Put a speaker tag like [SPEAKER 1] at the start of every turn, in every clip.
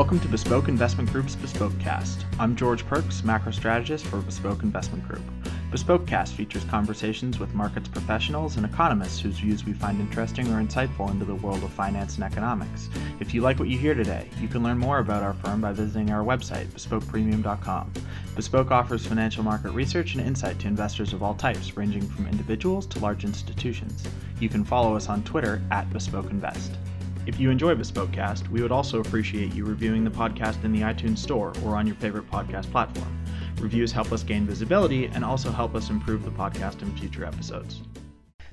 [SPEAKER 1] Welcome to Bespoke Investment Group's Bespoke Cast. I'm George Perks, macro strategist for Bespoke Investment Group. Bespoke Cast features conversations with markets professionals and economists whose views we find interesting or insightful into the world of finance and economics. If you like what you hear today, you can learn more about our firm by visiting our website, bespokepremium.com. Bespoke offers financial market research and insight to investors of all types, ranging from individuals to large institutions. You can follow us on Twitter at Bespoke Invest. If you enjoy Bespokecast, we would also appreciate you reviewing the podcast in the iTunes Store or on your favorite podcast platform. Reviews help us gain visibility and also help us improve the podcast in future episodes.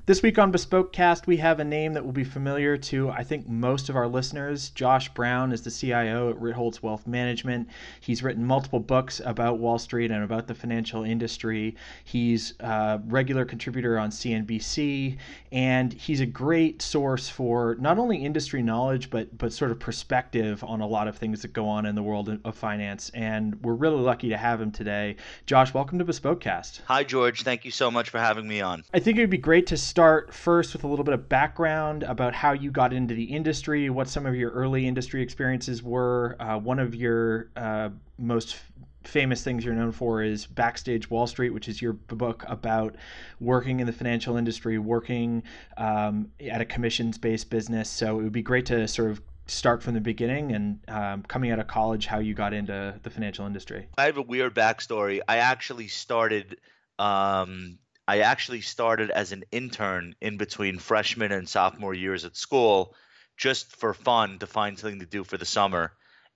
[SPEAKER 1] This week on Bespokecast, we have a name that will be familiar to, I think, most of our listeners. Josh Brown is the CIO at Ritholtz Wealth Management. He's written multiple books about Wall Street and about the financial industry. He's a regular contributor on CNBC, and he's a great source for not only industry knowledge, but, but sort of perspective on a lot of things that go on in the world of finance. And we're really lucky to have him today. Josh, welcome to Bespokecast.
[SPEAKER 2] Hi, George. Thank you so much for having me on.
[SPEAKER 1] I think it would be great to start first with a little bit of background about how you got into the industry, what some of your early industry experiences were. Uh, one of your uh, most famous things you're known for is Backstage Wall Street, which is your book about working in the financial industry, working um, at a commissions based business. So it would be great to sort of start from the beginning and um, coming out of college, how you got into the financial industry.
[SPEAKER 2] I have a weird backstory. I actually started. Um, I actually started as an intern in between freshman and sophomore years at school, just for fun to find something to do for the summer,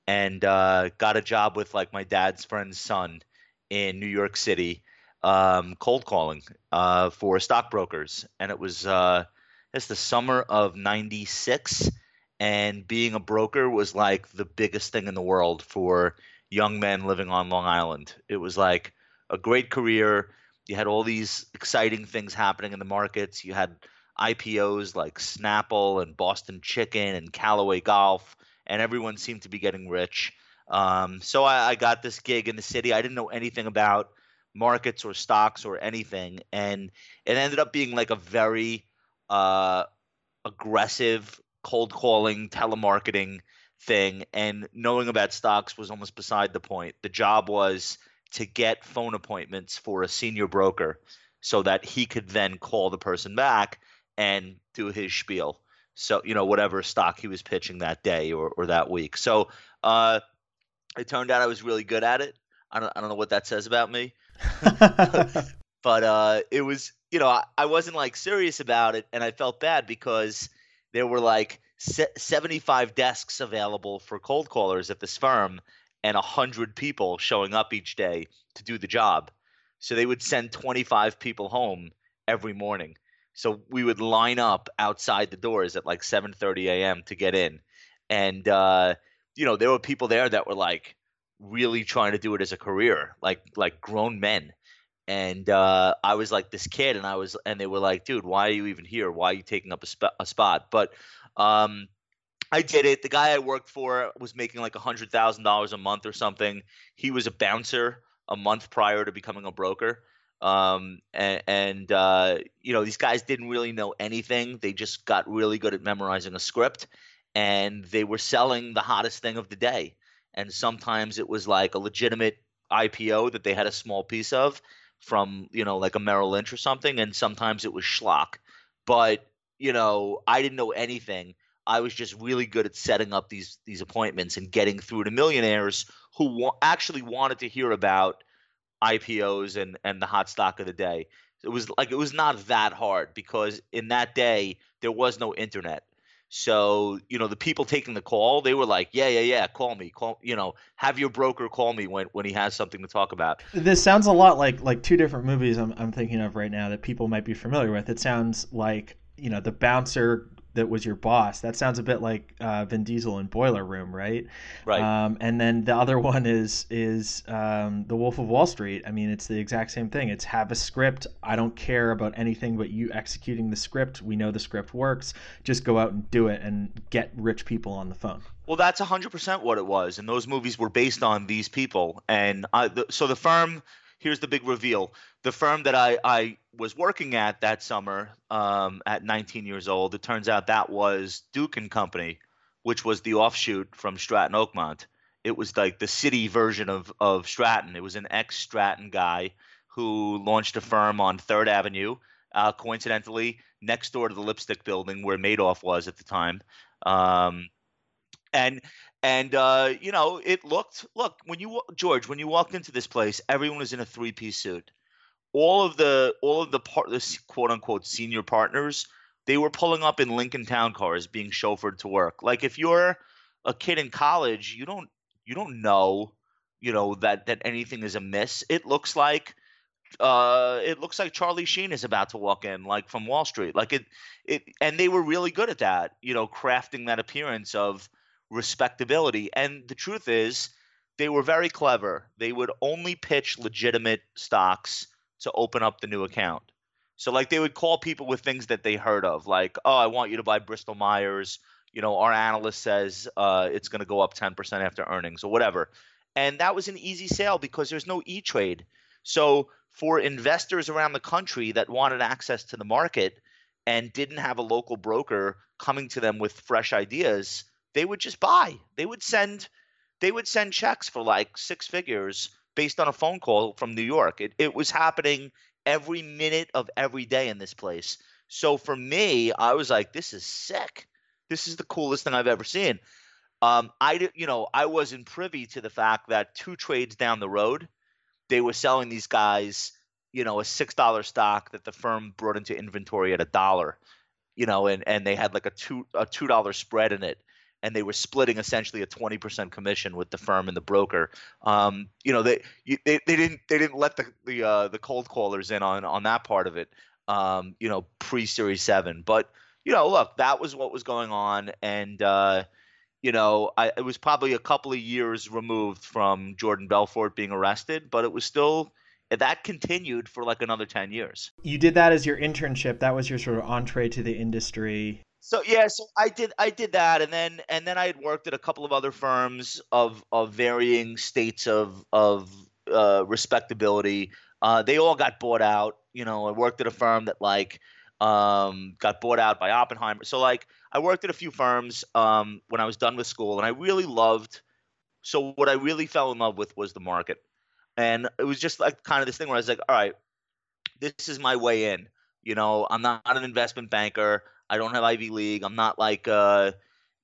[SPEAKER 2] and uh, got a job with like my dad's friend's son in New York City, um, cold calling uh, for stockbrokers, and it was uh, it's the summer of '96, and being a broker was like the biggest thing in the world for young men living on Long Island. It was like a great career you had all these exciting things happening in the markets. You had IPOs like Snapple and Boston Chicken and Callaway Golf, and everyone seemed to be getting rich. Um, so I, I, got this gig in the city. I didn't know anything about markets or stocks or anything, and it ended up being like a very uh, aggressive cold calling telemarketing thing. And knowing about stocks was almost beside the point. The job was to get phone appointments for a senior broker so that he could then call the person back and do his spiel. So, you know, whatever stock he was pitching that day or, or that week. So uh, it turned out I was really good at it. I don't, I don't know what that says about me. but uh, it was, you know, I, I wasn't like serious about it. And I felt bad because there were like 75 desks available for cold callers at this firm and 100 people showing up each day to do the job. So they would send 25 people home every morning. So we would line up outside the doors at like 7:30 a.m. to get in, and uh, you know there were people there that were like really trying to do it as a career, like like grown men. And uh, I was like this kid, and I was, and they were like, "Dude, why are you even here? Why are you taking up a, sp- a spot?" But um, I did it. The guy I worked for was making like a hundred thousand dollars a month or something. He was a bouncer a month prior to becoming a broker. Um, and, and uh, you know these guys didn't really know anything. They just got really good at memorizing a script, and they were selling the hottest thing of the day. And sometimes it was like a legitimate IPO that they had a small piece of from you know like a Merrill Lynch or something, and sometimes it was schlock. But you know I didn't know anything I was just really good at setting up these these appointments and getting through to millionaires who wa- actually wanted to hear about IPOs and and the hot stock of the day. It was like it was not that hard because in that day there was no internet. So, you know, the people taking the call, they were like, "Yeah, yeah, yeah, call me. Call, you know, have your broker call me when when he has something to talk about."
[SPEAKER 1] This sounds a lot like like two different movies I'm I'm thinking of right now that people might be familiar with. It sounds like, you know, the bouncer that was your boss. That sounds a bit like uh, Vin Diesel in Boiler Room, right?
[SPEAKER 2] Right.
[SPEAKER 1] Um, and then the other one is is um, The Wolf of Wall Street. I mean, it's the exact same thing. It's have a script. I don't care about anything but you executing the script. We know the script works. Just go out and do it and get rich people on the phone.
[SPEAKER 2] Well, that's 100% what it was. And those movies were based on these people. And I, the, so the firm here's the big reveal. The firm that I, I was working at that summer um, at 19 years old, it turns out that was Duke and Company, which was the offshoot from Stratton Oakmont. It was like the city version of of Stratton. It was an ex Stratton guy who launched a firm on Third Avenue, uh, coincidentally next door to the Lipstick Building where Madoff was at the time. Um, and and uh, you know it looked look when you George when you walked into this place, everyone was in a three piece suit. All of the all of the part the quote unquote senior partners they were pulling up in Lincoln Town cars, being chauffeured to work. Like if you're a kid in college, you don't you don't know, you know that that anything is amiss. It looks like uh, it looks like Charlie Sheen is about to walk in, like from Wall Street. Like it, it, and they were really good at that, you know, crafting that appearance of respectability. And the truth is, they were very clever. They would only pitch legitimate stocks to open up the new account. So like they would call people with things that they heard of, like, oh, I want you to buy Bristol Myers. You know, our analyst says uh, it's going to go up 10% after earnings or whatever. And that was an easy sale because there's no E Trade. So for investors around the country that wanted access to the market and didn't have a local broker coming to them with fresh ideas, they would just buy. They would send they would send checks for like six figures based on a phone call from New York. It it was happening every minute of every day in this place. So for me, I was like, this is sick. This is the coolest thing I've ever seen. Um, I, you know, I wasn't privy to the fact that two trades down the road, they were selling these guys, you know, a six dollar stock that the firm brought into inventory at a dollar, you know, and and they had like a two a two dollar spread in it and they were splitting essentially a 20% commission with the firm and the broker. Um, you know, they, they they didn't they didn't let the the uh, the cold callers in on on that part of it. Um, you know, pre Series Seven, but you know, look, that was what was going on, and uh, you know, I, it was probably a couple of years removed from Jordan Belfort being arrested, but it was still that continued for like another 10 years.
[SPEAKER 1] You did that as your internship. That was your sort of entree to the industry.
[SPEAKER 2] So yeah, so I did I did that, and then and then I had worked at a couple of other firms of of varying states of of uh, respectability. Uh, they all got bought out. You know, I worked at a firm that like um, got bought out by Oppenheimer. So like I worked at a few firms um, when I was done with school, and I really loved. So what I really fell in love with was the market, and it was just like kind of this thing where I was like, all right, this is my way in. You know, I'm not an investment banker. I don't have Ivy League. I'm not like uh,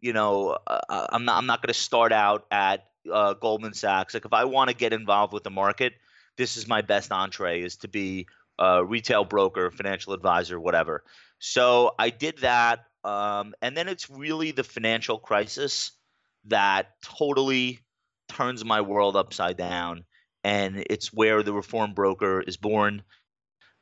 [SPEAKER 2] you know, uh, uh I'm not I'm not going to start out at uh, Goldman Sachs. Like if I want to get involved with the market, this is my best entree is to be a retail broker, financial advisor, whatever. So I did that, um, and then it's really the financial crisis that totally turns my world upside down, and it's where the reform broker is born.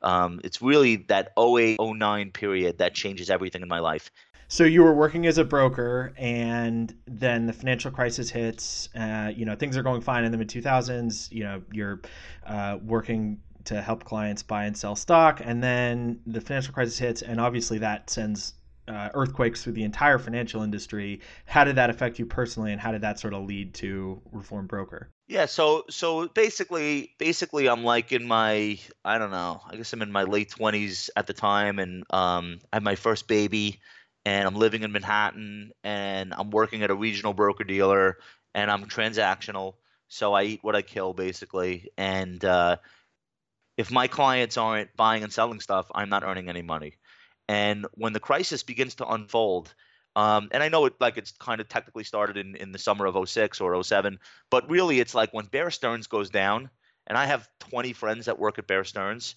[SPEAKER 2] Um, it's really that 08, 09 period that changes everything in my life.
[SPEAKER 1] So you were working as a broker, and then the financial crisis hits. Uh, you know, things are going fine in the mid 2000s. You know, you're uh, working to help clients buy and sell stock, and then the financial crisis hits, and obviously that sends uh, earthquakes through the entire financial industry. How did that affect you personally, and how did that sort of lead to Reform Broker?
[SPEAKER 2] Yeah, so so basically, basically, I'm like in my I don't know, I guess I'm in my late 20s at the time, and um, I had my first baby, and I'm living in Manhattan, and I'm working at a regional broker dealer, and I'm transactional, so I eat what I kill, basically, and uh, if my clients aren't buying and selling stuff, I'm not earning any money. And when the crisis begins to unfold, um, and I know it like it's kind of technically started in, in the summer of 06 or 07, but really it's like when Bear Stearns goes down, and I have 20 friends that work at Bear Stearns,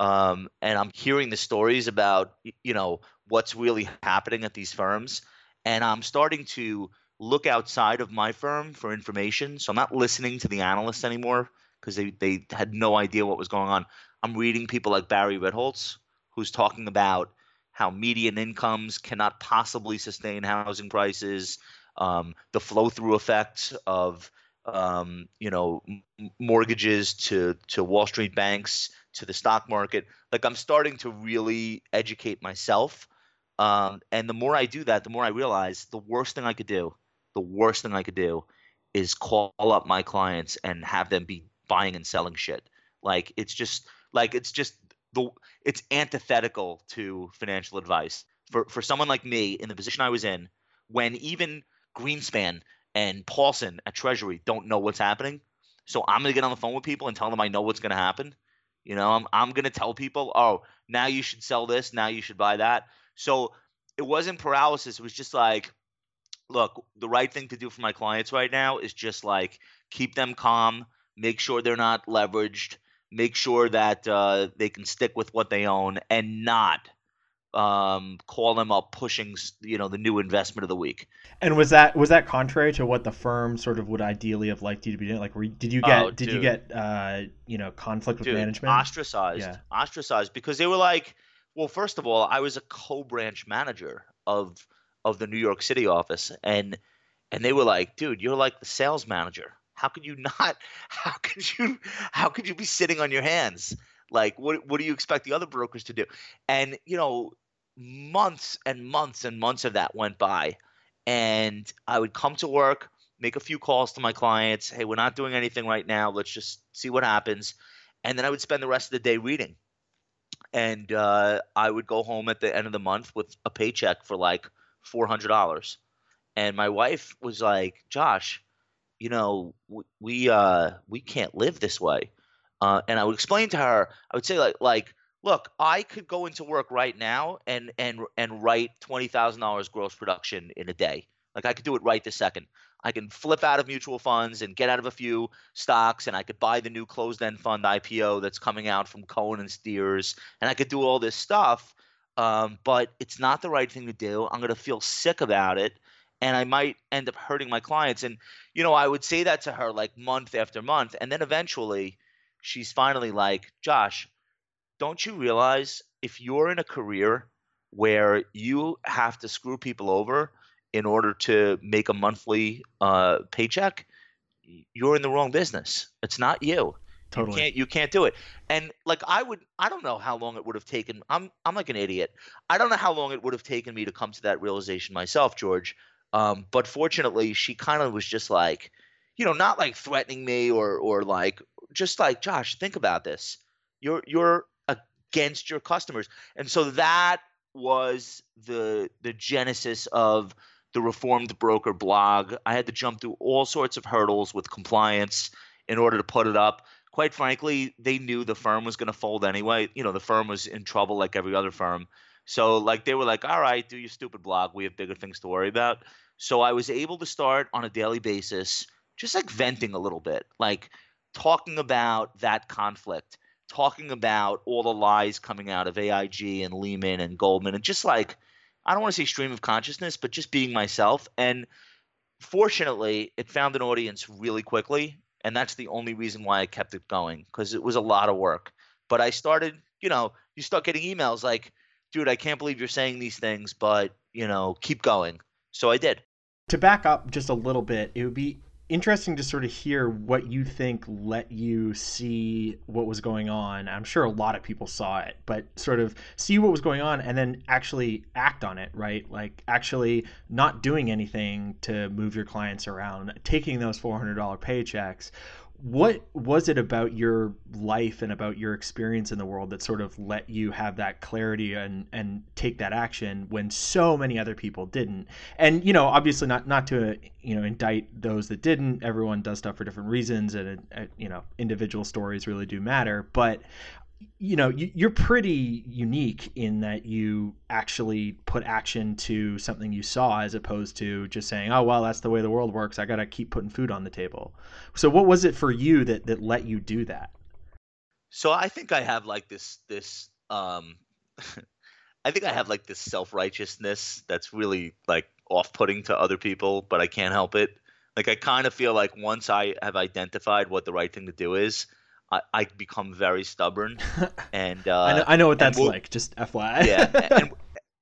[SPEAKER 2] um, and I'm hearing the stories about you know what's really happening at these firms, and I'm starting to look outside of my firm for information. So I'm not listening to the analysts anymore because they, they had no idea what was going on. I'm reading people like Barry Ritholtz, who's talking about how median incomes cannot possibly sustain housing prices, um, the flow through effect of um, you know m- mortgages to to Wall Street banks to the stock market. Like I'm starting to really educate myself, um, and the more I do that, the more I realize the worst thing I could do, the worst thing I could do, is call up my clients and have them be buying and selling shit. Like it's just like it's just the it's antithetical to financial advice for for someone like me in the position I was in when even Greenspan and Paulson at Treasury don't know what's happening. So I'm gonna get on the phone with people and tell them I know what's gonna happen. You know, I'm I'm gonna tell people, oh, now you should sell this, now you should buy that. So it wasn't paralysis. It was just like, look, the right thing to do for my clients right now is just like keep them calm, make sure they're not leveraged, make sure that uh, they can stick with what they own, and not um, call them up pushing you know the new investment of the week.
[SPEAKER 1] And was that was that contrary to what the firm sort of would ideally have liked you to be doing? Like, did you get oh, did you get uh, you know conflict with
[SPEAKER 2] dude,
[SPEAKER 1] management?
[SPEAKER 2] Ostracized, yeah. ostracized because they were like, well, first of all, I was a co-branch manager of of the New York City office, and and they were like, dude, you're like the sales manager. How could you not? How could you? How could you be sitting on your hands? Like, what what do you expect the other brokers to do? And you know, months and months and months of that went by. And I would come to work, make a few calls to my clients. Hey, we're not doing anything right now. Let's just see what happens. And then I would spend the rest of the day reading. And uh, I would go home at the end of the month with a paycheck for like $400. And my wife was like, Josh, you know, we uh, we can't live this way. Uh, and I would explain to her, I would say like like look, I could go into work right now and and and write twenty thousand dollars gross production in a day. Like I could do it right this second. I can flip out of mutual funds and get out of a few stocks, and I could buy the new closed-end fund IPO that's coming out from Cohen and Steers, and I could do all this stuff. Um, but it's not the right thing to do. I'm gonna feel sick about it, and I might end up hurting my clients. And you know, I would say that to her like month after month, and then eventually, she's finally like, "Josh, don't you realize if you're in a career where you have to screw people over in order to make a monthly uh, paycheck, you're in the wrong business. It's not you.
[SPEAKER 1] Totally.
[SPEAKER 2] You can't you can't do it. And like I would I don't know how long it would have taken I'm I'm like an idiot. I don't know how long it would have taken me to come to that realization myself, George. Um, but fortunately she kind of was just like, you know, not like threatening me or or like just like, Josh, think about this. You're you're against your customers. And so that was the the genesis of the reformed broker blog. I had to jump through all sorts of hurdles with compliance in order to put it up. Quite frankly, they knew the firm was going to fold anyway. You know, the firm was in trouble like every other firm. So like they were like, "All right, do your stupid blog. We have bigger things to worry about." So I was able to start on a daily basis just like venting a little bit, like talking about that conflict talking about all the lies coming out of AIG and Lehman and Goldman and just like I don't want to say stream of consciousness, but just being myself. And fortunately, it found an audience really quickly, and that's the only reason why I kept it going because it was a lot of work. But I started, you know, you start getting emails like, "Dude, I can't believe you're saying these things, but you know, keep going." So I did.
[SPEAKER 1] To back up just a little bit, it would be interesting to sort of hear what you think let you see what was going on. I'm sure a lot of people saw it, but sort of see what was going on and then actually act on it, right? Like actually not doing anything to move your clients around, taking those $400 paychecks what was it about your life and about your experience in the world that sort of let you have that clarity and and take that action when so many other people didn't? And you know obviously not not to you know indict those that didn't. Everyone does stuff for different reasons and you know individual stories really do matter. But you know you're pretty unique in that you actually put action to something you saw as opposed to just saying oh well that's the way the world works. I got to keep putting food on the table. So what was it for you that that let you do that?
[SPEAKER 2] So i think i have like this this um i think i have like this self-righteousness that's really like off-putting to other people but i can't help it. Like i kind of feel like once i have identified what the right thing to do is I, I become very stubborn, and uh,
[SPEAKER 1] I, know, I know what that's we'll, like. Just FYI.
[SPEAKER 2] yeah, and,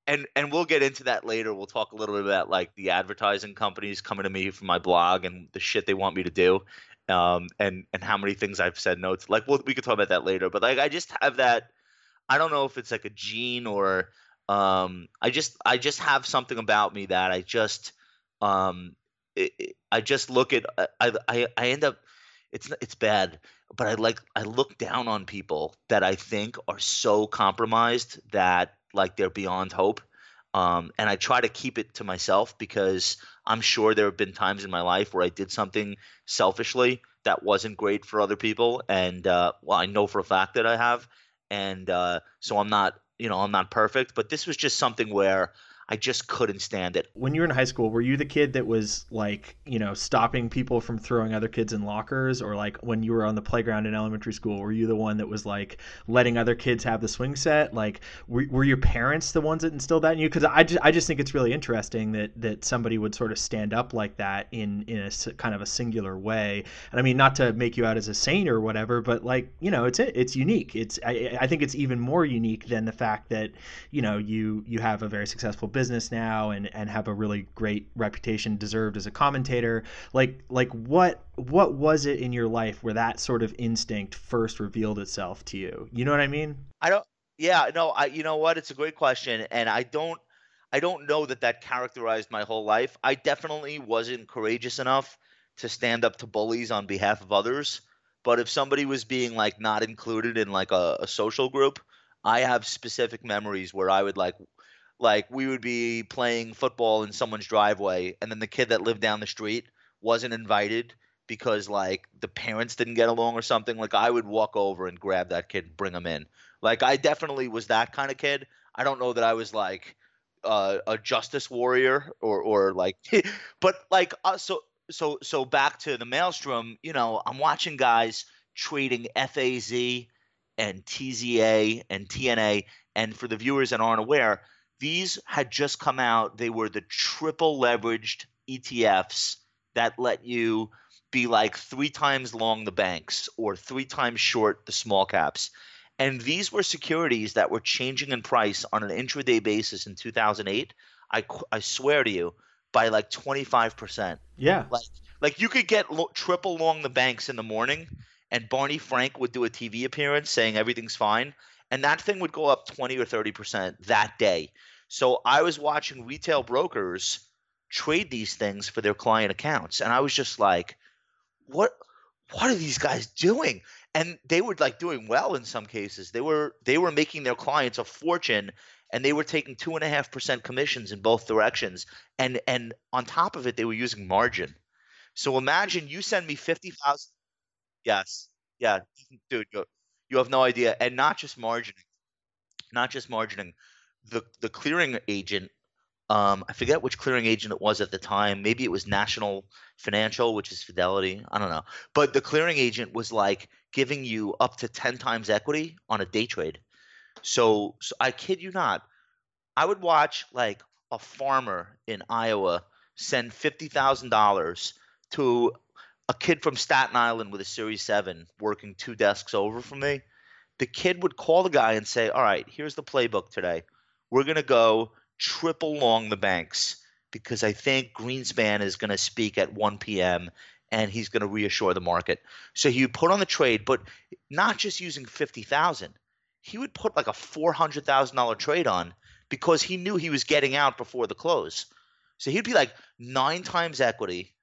[SPEAKER 2] and and we'll get into that later. We'll talk a little bit about like the advertising companies coming to me for my blog and the shit they want me to do, um, and and how many things I've said no to. Like, we'll, we could talk about that later. But like, I just have that. I don't know if it's like a gene or um, I just I just have something about me that I just um, it, I just look at I I, I end up it's it's bad but i like i look down on people that i think are so compromised that like they're beyond hope Um, and I try to keep it to myself because I'm sure there have been times in my life where I did something selfishly that wasn't great for other people, and uh, well, I know for a fact that I have, and uh, so I'm not, you know, I'm not perfect, but this was just something where I just couldn't stand it.
[SPEAKER 1] When you were in high school, were you the kid that was like, you know, stopping people from throwing other kids in lockers? Or like when you were on the playground in elementary school, were you the one that was like letting other kids have the swing set? Like, were, were your parents the ones that instilled that in you? Because I just, I just think it's really interesting that, that somebody would sort of stand up like that in, in a kind of a singular way. And I mean, not to make you out as a saint or whatever, but like, you know, it's, it's unique. It's, I, I think it's even more unique than the fact that, you know, you, you have a very successful business business now and and have a really great reputation deserved as a commentator like like what what was it in your life where that sort of instinct first revealed itself to you? You know what i mean?
[SPEAKER 2] I don't yeah no i you know what? It's a great question and i don't i don't know that that characterized my whole life. I definitely wasn't courageous enough to stand up to bullies on behalf of others but if somebody was being like not included in like a, a social group I have specific memories where I would like like we would be playing football in someone's driveway and then the kid that lived down the street wasn't invited because like the parents didn't get along or something like i would walk over and grab that kid and bring him in. Like i definitely was that kind of kid. I don't know that i was like uh, a justice warrior or or like but like uh, so so so back to the maelstrom you know i'm watching guys trading FAZ and TZA and TNA and for the viewers that aren't aware these had just come out. They were the triple leveraged ETFs that let you be like three times long the banks or three times short the small caps. And these were securities that were changing in price on an intraday basis in 2008. I, I swear to you, by like 25%.
[SPEAKER 1] Yeah.
[SPEAKER 2] Like, like you could get lo- triple long the banks in the morning, and Barney Frank would do a TV appearance saying everything's fine, and that thing would go up 20 or 30% that day. So I was watching retail brokers trade these things for their client accounts, and I was just like, what? What are these guys doing? And they were like doing well in some cases. They were they were making their clients a fortune, and they were taking two and a half percent commissions in both directions. And and on top of it, they were using margin. So imagine you send me fifty thousand. Yes, yeah, dude, you, you have no idea, and not just margining, not just margining the the clearing agent um, I forget which clearing agent it was at the time. Maybe it was National Financial, which is Fidelity. I don't know. But the clearing agent was like giving you up to 10 times equity on a day trade. So, so I kid you not, I would watch like a farmer in Iowa send $50,000 to a kid from Staten Island with a Series 7 working two desks over from me. The kid would call the guy and say, All right, here's the playbook today we're going to go triple long the banks because I think Greenspan is going to speak at 1 p.m. and he's going to reassure the market. So he would put on the trade, but not just using 50,000. He would put like a $400,000 trade on because he knew he was getting out before the close. So he'd be like nine times equity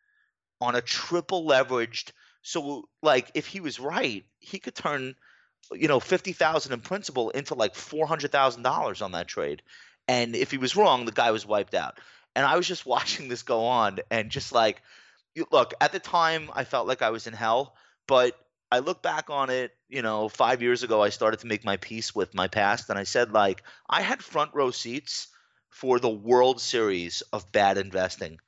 [SPEAKER 2] on a triple leveraged. So like if he was right, he could turn you know, fifty thousand in principal into like four hundred thousand dollars on that trade. And if he was wrong, the guy was wiped out. And I was just watching this go on, and just like, look, at the time, I felt like I was in hell. But I look back on it, you know, five years ago, I started to make my peace with my past, and I said like, I had front row seats for the World Series of bad investing.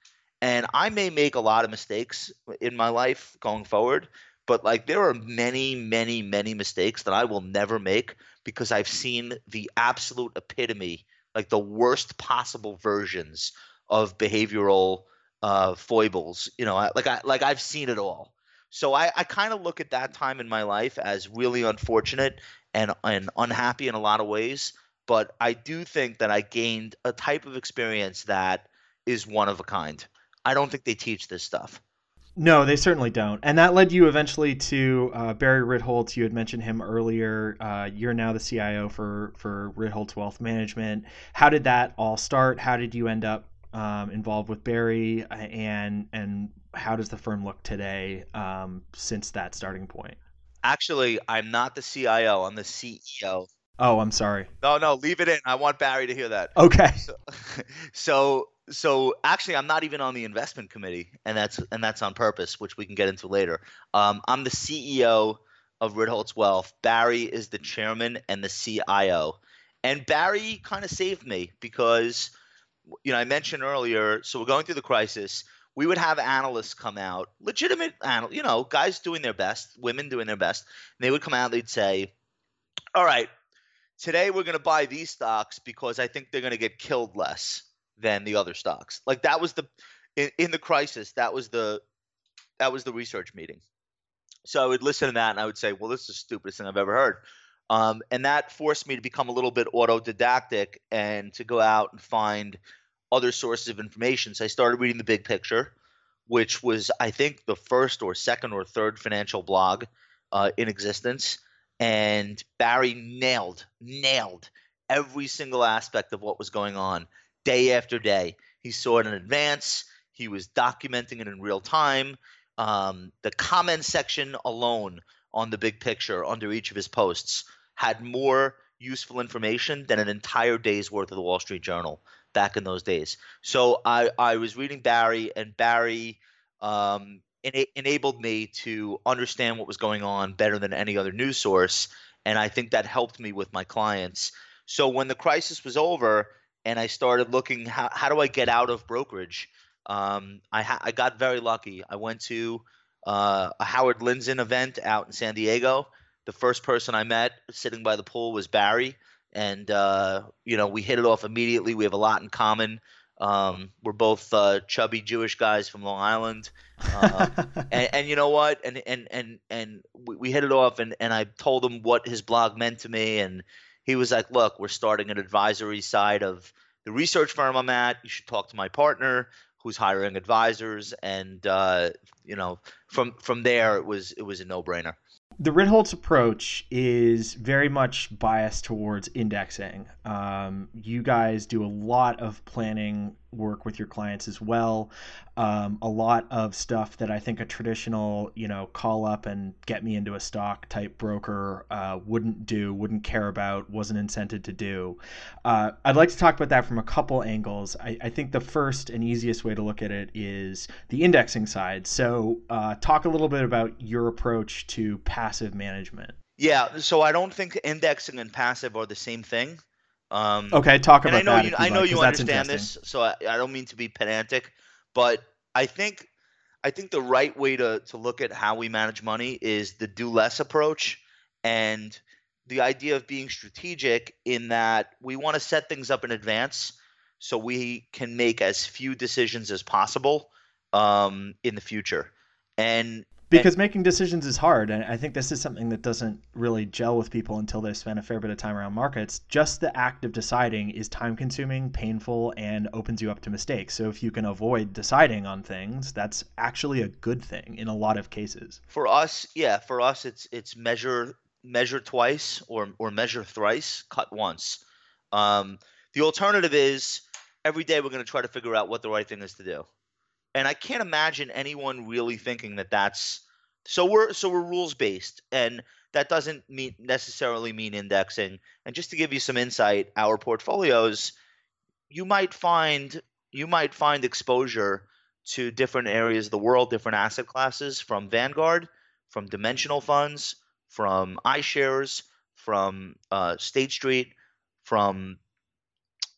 [SPEAKER 2] And I may make a lot of mistakes in my life going forward, but like there are many, many, many mistakes that I will never make because I've seen the absolute epitome, like the worst possible versions of behavioral uh, foibles. You know, like I like I've seen it all. So I, I kind of look at that time in my life as really unfortunate and and unhappy in a lot of ways. But I do think that I gained a type of experience that is one of a kind. I don't think they teach this stuff.
[SPEAKER 1] No, they certainly don't. And that led you eventually to uh, Barry Ritholtz. You had mentioned him earlier. Uh, you're now the CIO for for Ritholtz Wealth Management. How did that all start? How did you end up um, involved with Barry? And and how does the firm look today um, since that starting point?
[SPEAKER 2] Actually, I'm not the CIO. I'm the CEO.
[SPEAKER 1] Oh, I'm sorry.
[SPEAKER 2] No, no, leave it in. I want Barry to hear that.
[SPEAKER 1] Okay.
[SPEAKER 2] So, so, so actually, I'm not even on the investment committee, and that's and that's on purpose, which we can get into later. Um, I'm the CEO of Ritholtz Wealth. Barry is the chairman and the CIO, and Barry kind of saved me because, you know, I mentioned earlier. So we're going through the crisis. We would have analysts come out, legitimate analysts, you know, guys doing their best, women doing their best. And they would come out. They'd say, "All right, today we're going to buy these stocks because I think they're going to get killed less than the other stocks. Like that was the in, in, the crisis, that was the that was the research meeting. So I would listen to that and I would say, well, this is the stupidest thing I've ever heard. Um, and that forced me to become a little bit autodidactic and to go out and find other sources of information. So I started reading the big picture, which was I think the first or second or third financial blog uh, in existence and Barry nailed nailed every single aspect of what was going on day after day. He saw it in advance. He was documenting it in real time. Um, the comment section alone on the big picture under each of his posts had more useful information than an entire day's worth of the Wall Street Journal back in those days. So I, I was reading Barry, and Barry um, ena- enabled me to understand what was going on better than any other news source. And I think that helped me with my clients. So when the crisis was over and I started looking, how, how do I get out of brokerage? Um, I, ha- I got very lucky. I went to uh, a Howard Lindzen event out in San Diego. The first person I met sitting by the pool was Barry. And, uh, you know, we hit it off immediately. We have a lot in common. Um, we're both uh, chubby Jewish guys from Long Island, uh, and, and, you know what? And and and and we, we hit it off, and and I told him what his blog meant to me, and he was like, "Look, we're starting an advisory side of the research firm I'm at. You should talk to my partner." Who's hiring advisors, and uh, you know, from from there, it was it was a no brainer
[SPEAKER 1] the Ritholtz approach is very much biased towards indexing. Um, you guys do a lot of planning work with your clients as well. Um, a lot of stuff that I think a traditional, you know, call up and get me into a stock type broker uh, wouldn't do, wouldn't care about, wasn't incented to do. Uh, I'd like to talk about that from a couple angles. I, I, think the first and easiest way to look at it is the indexing side. So, uh, talk a little bit about your approach to passive management.
[SPEAKER 2] Yeah, so I don't think indexing and passive are the same thing.
[SPEAKER 1] Um, okay, talk about
[SPEAKER 2] I know
[SPEAKER 1] that.
[SPEAKER 2] You, I know like, you understand this, so I, I don't mean to be pedantic, but I think I think the right way to to look at how we manage money is the do less approach, and the idea of being strategic in that we want to set things up in advance so we can make as few decisions as possible um, in the future. And
[SPEAKER 1] because and, making decisions is hard and i think this is something that doesn't really gel with people until they've spent a fair bit of time around markets. Just the act of deciding is time consuming painful and opens you up to mistakes. So if you can avoid deciding on things that's actually a good thing in a lot of cases.
[SPEAKER 2] For us yeah for us it's it's measure measure twice or or measure thrice cut once. Um, the alternative is every day we're going to try to figure out what the right thing is to do and I can't imagine anyone really thinking that that's so we're so we're rules based, and that doesn't mean necessarily mean indexing. And just to give you some insight, our portfolios, you might find you might find exposure to different areas of the world, different asset classes from Vanguard, from dimensional funds, from iShares, from uh, State Street, from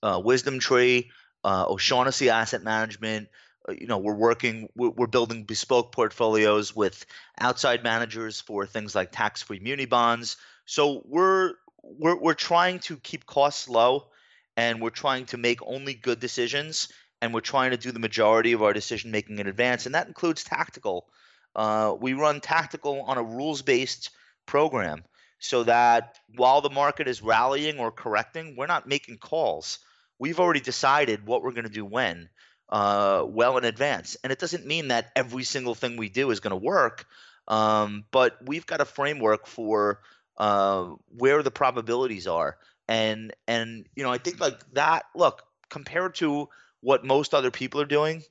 [SPEAKER 2] uh, Wisdom Tree, uh, O'Shaughnessy Asset Management, you know we're working we're building bespoke portfolios with outside managers for things like tax-free muni bonds. So we're we're, we're trying to keep costs low and we're trying to make only good decisions and we're trying to do the majority of our decision making in advance and that includes tactical. Uh, we run tactical on a rules-based program so that while the market is rallying or correcting we're not making calls. We've already decided what we're going to do when uh, well in advance. And it doesn't mean that every single thing we do is going to work, um, but we've got a framework for uh, where the probabilities are. And and you know I think like that. Look, compared to what most other people are doing,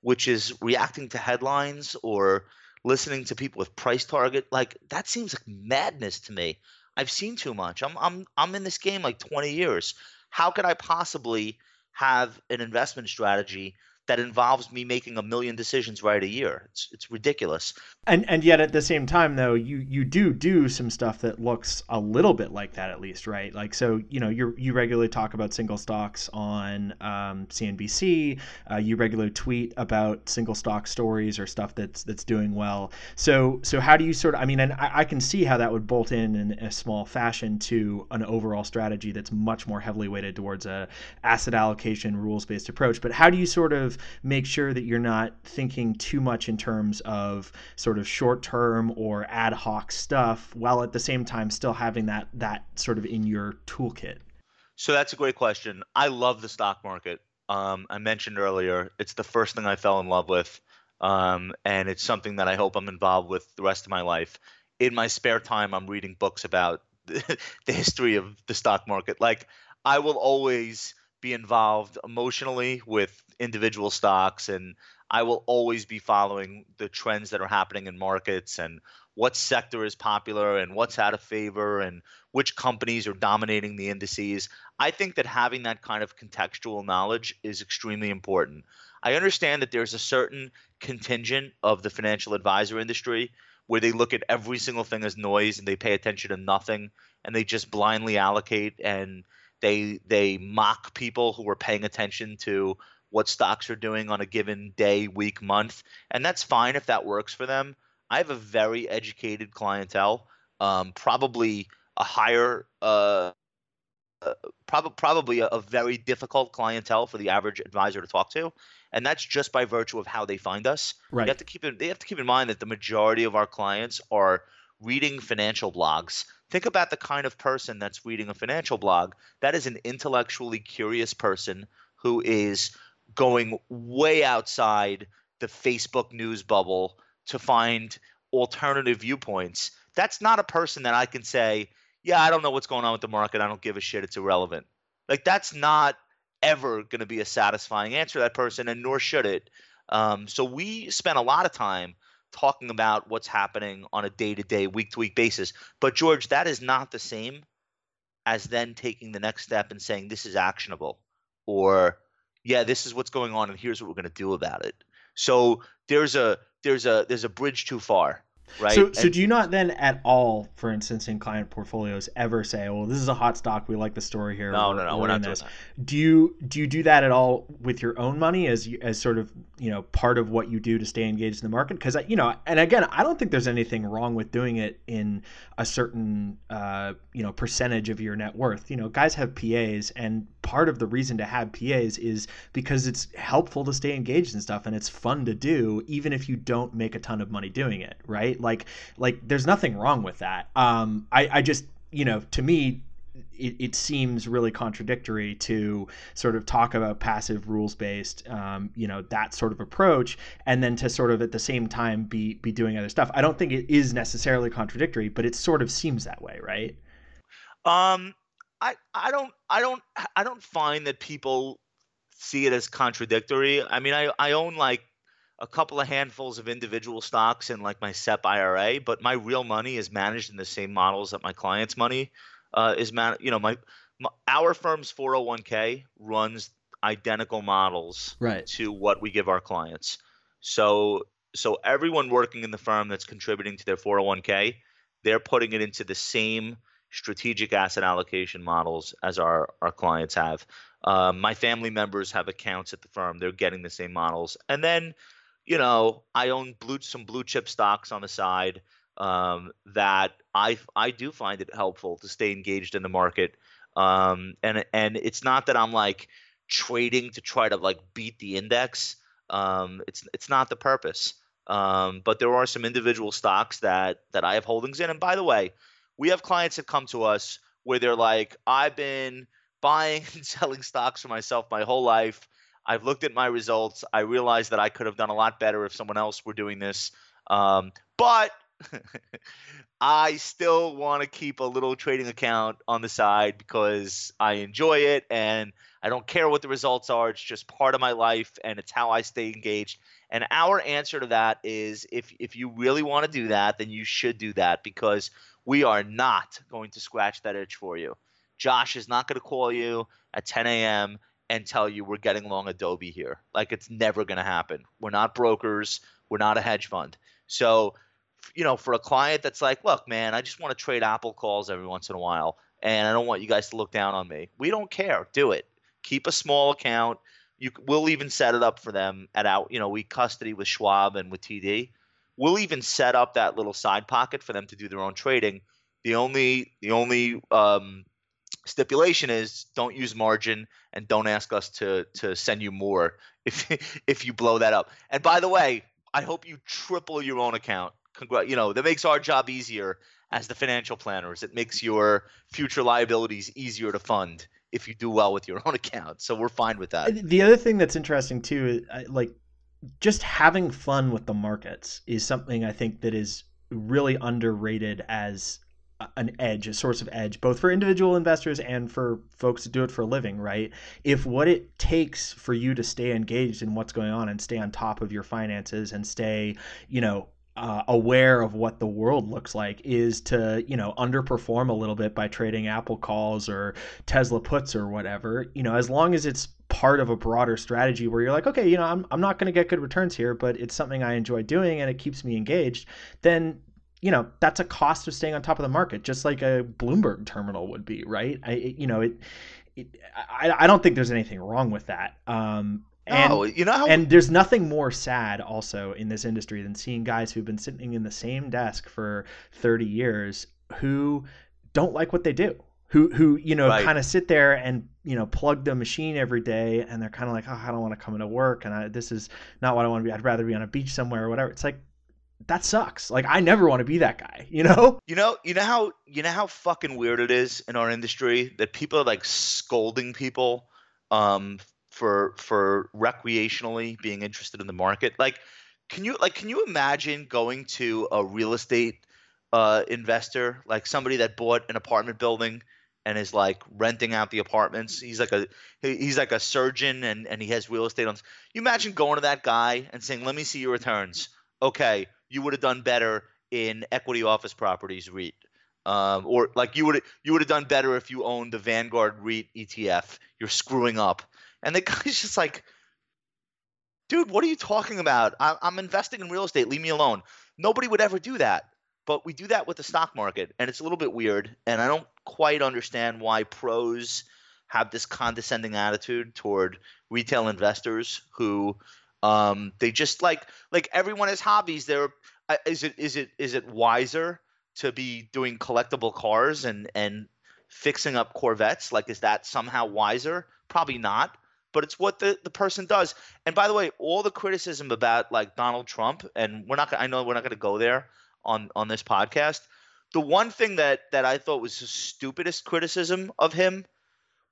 [SPEAKER 2] which is reacting to headlines or listening to people with price target, like that seems like madness to me. I've seen too much. I'm I'm I'm in this game like 20 years. How could I possibly have an investment strategy that involves me making a million decisions right a year. It's it's ridiculous.
[SPEAKER 1] And and yet at the same time though, you you do do some stuff that looks a little bit like that at least, right? Like so, you know, you you regularly talk about single stocks on um, CNBC. Uh, you regularly tweet about single stock stories or stuff that's that's doing well. So so how do you sort of? I mean, and I, I can see how that would bolt in in a small fashion to an overall strategy that's much more heavily weighted towards a asset allocation rules based approach. But how do you sort of make sure that you're not thinking too much in terms of sort of short term or ad hoc stuff while at the same time still having that that sort of in your toolkit?
[SPEAKER 2] So that's a great question. I love the stock market. Um, I mentioned earlier, it's the first thing I fell in love with. Um, and it's something that I hope I'm involved with the rest of my life. In my spare time, I'm reading books about the history of the stock market. Like, I will always be involved emotionally with individual stocks and I will always be following the trends that are happening in markets and what sector is popular and what's out of favor and which companies are dominating the indices. I think that having that kind of contextual knowledge is extremely important. I understand that there's a certain contingent of the financial advisor industry where they look at every single thing as noise and they pay attention to nothing and they just blindly allocate and they they mock people who are paying attention to what stocks are doing on a given day, week, month, and that's fine if that works for them. I have a very educated clientele, um, probably a higher, uh, uh, prob- probably a, a, very difficult clientele for the average advisor to talk to, and that's just by virtue of how they find us.
[SPEAKER 1] Right.
[SPEAKER 2] You have to keep in, they have to keep in mind that the majority of our clients are reading financial blogs. Think about the kind of person that's reading a financial blog. That is an intellectually curious person who is going way outside the Facebook news bubble to find alternative viewpoints. That's not a person that I can say, yeah, I don't know what's going on with the market. I don't give a shit. It's irrelevant. Like, that's not ever going to be a satisfying answer to that person, and nor should it. Um, so we spent a lot of time talking about what's happening on a day to day, week to week basis. But, George, that is not the same as then taking the next step and saying, this is actionable or yeah, this is what's going on, and here's what we're going to do about it. So there's a there's a there's a bridge too far right?
[SPEAKER 1] So, so do you not then at all, for instance, in client portfolios, ever say, "Well, this is a hot stock. We like the story here."
[SPEAKER 2] No, no, no, we're not doing that.
[SPEAKER 1] Do you do you do that at all with your own money as you, as sort of you know part of what you do to stay engaged in the market? Because you know, and again, I don't think there's anything wrong with doing it in a certain uh, you know percentage of your net worth. You know, guys have PAs, and part of the reason to have PAs is because it's helpful to stay engaged in stuff, and it's fun to do, even if you don't make a ton of money doing it, right? Right? Like like there's nothing wrong with that. Um, I I just you know to me it, it, seems really contradictory to sort of talk about passive rules based um, you know that sort of approach and then to sort of at the same time be be doing other stuff i don't think it is necessarily contradictory but it sort of seems that way right
[SPEAKER 2] um i i don't i don't i don't find that people see it as contradictory i mean i i own like a couple of handfuls of individual stocks in like my SEP IRA, but my real money is managed in the same models that my clients' money uh, is man. You know, my, my, our firm's 401k runs identical models
[SPEAKER 1] right.
[SPEAKER 2] to what we give our clients. So so everyone working in the firm that's contributing to their 401k, they're putting it into the same strategic asset allocation models as our our clients have. Um, my family members have accounts at the firm; they're getting the same models, and then you know, I own blue some blue chip stocks on the side um, that I I do find it helpful to stay engaged in the market. Um, and and it's not that I'm like trading to try to like beat the index. Um, it's it's not the purpose. Um, but there are some individual stocks that that I have holdings in. And by the way, we have clients that come to us where they're like, I've been buying and selling stocks for myself my whole life. I've looked at my results. I realize that I could have done a lot better if someone else were doing this. Um, but I still want to keep a little trading account on the side because I enjoy it and I don't care what the results are. It's just part of my life and it's how I stay engaged. And our answer to that is if if you really want to do that, then you should do that because we are not going to scratch that itch for you. Josh is not going to call you at 10 a.m. and tell you we're getting long Adobe here. Like it's never going to happen. We're not brokers. We're not a hedge fund. So, you know, for a client that's like, look, man, I just want to trade Apple calls every once in a while, and I don't want you guys to look down on me. We don't care. Do it. Keep a small account. You, we'll even set it up for them at out. You know, we custody with Schwab and with TD. We'll even set up that little side pocket for them to do their own trading. The only the only um, stipulation is don't use margin and don't ask us to to send you more if if you blow that up. And by the way, I hope you triple your own account. Congrat, you know that makes our job easier as the financial planners. It makes your future liabilities easier to fund if you do well with your own account. So we're fine with that.
[SPEAKER 1] The other thing that's interesting too, like just having fun with the markets is something I think that is really underrated as an edge, a source of edge, both for individual investors and for folks to do it for a living, right? If what it takes for you to stay engaged in what's going on and stay on top of your finances and stay, you know, uh, aware of what the world looks like is to you know underperform a little bit by trading apple calls or tesla puts or whatever you know as long as it's part of a broader strategy where you're like okay you know i'm, I'm not going to get good returns here but it's something i enjoy doing and it keeps me engaged then you know that's a cost of staying on top of the market just like a bloomberg terminal would be right? I you know it, it I, I don't think there's anything wrong with that. Um and,
[SPEAKER 2] no, you know how...
[SPEAKER 1] and there's nothing more sad also in this industry than seeing guys who've been sitting in the same desk for 30 years who don't like what they do who who you know right. kind of sit there and you know plug the machine every day and they're kind of like oh i don't want to come into work and I, this is not what i want to be i'd rather be on a beach somewhere or whatever. It's like that sucks. Like I never want to be that guy, you know?
[SPEAKER 2] You know, you know how you know how fucking weird it is in our industry that people are like scolding people um for for recreationally being interested in the market. Like can you like can you imagine going to a real estate uh investor, like somebody that bought an apartment building and is like renting out the apartments. He's like a he's like a surgeon and and he has real estate on. You imagine going to that guy and saying, "Let me see your returns." Okay, you would have done better in equity office properties REIT. Um, or like you would you would have done better if you owned the Vanguard REIT ETF. You're screwing up. And the guy's just like, dude, what are you talking about? I, I'm investing in real estate. Leave me alone. Nobody would ever do that. But we do that with the stock market, and it's a little bit weird. And I don't quite understand why pros have this condescending attitude toward retail investors who um, they just like like everyone has hobbies. They're uh, is it is it is it wiser to be doing collectible cars and and fixing up Corvettes? Like, is that somehow wiser? Probably not. But it's what the, the person does. And by the way, all the criticism about like Donald Trump, and we're not. I know we're not going to go there on on this podcast. The one thing that that I thought was the stupidest criticism of him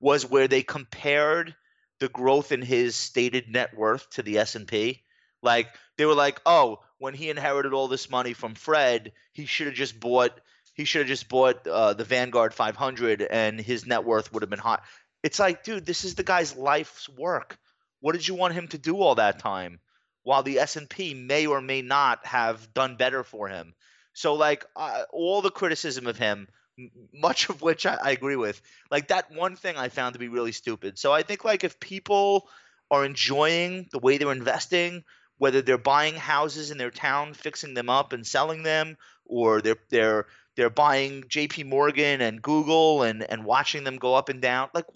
[SPEAKER 2] was where they compared the growth in his stated net worth to the S&P. Like they were like, "Oh, when he inherited all this money from Fred, he should have just bought he should have just bought uh, the Vanguard 500 and his net worth would have been high." It's like, dude, this is the guy's life's work. What did you want him to do all that time? While the S&P may or may not have done better for him. So like uh, all the criticism of him much of which I, I, agree with. Like that one thing I found to be really stupid. So I think like if people are enjoying the way they're investing, whether they're buying houses in their town, fixing them up and selling them, or they're they're they're buying J.P. Morgan and Google and and watching them go up and down, like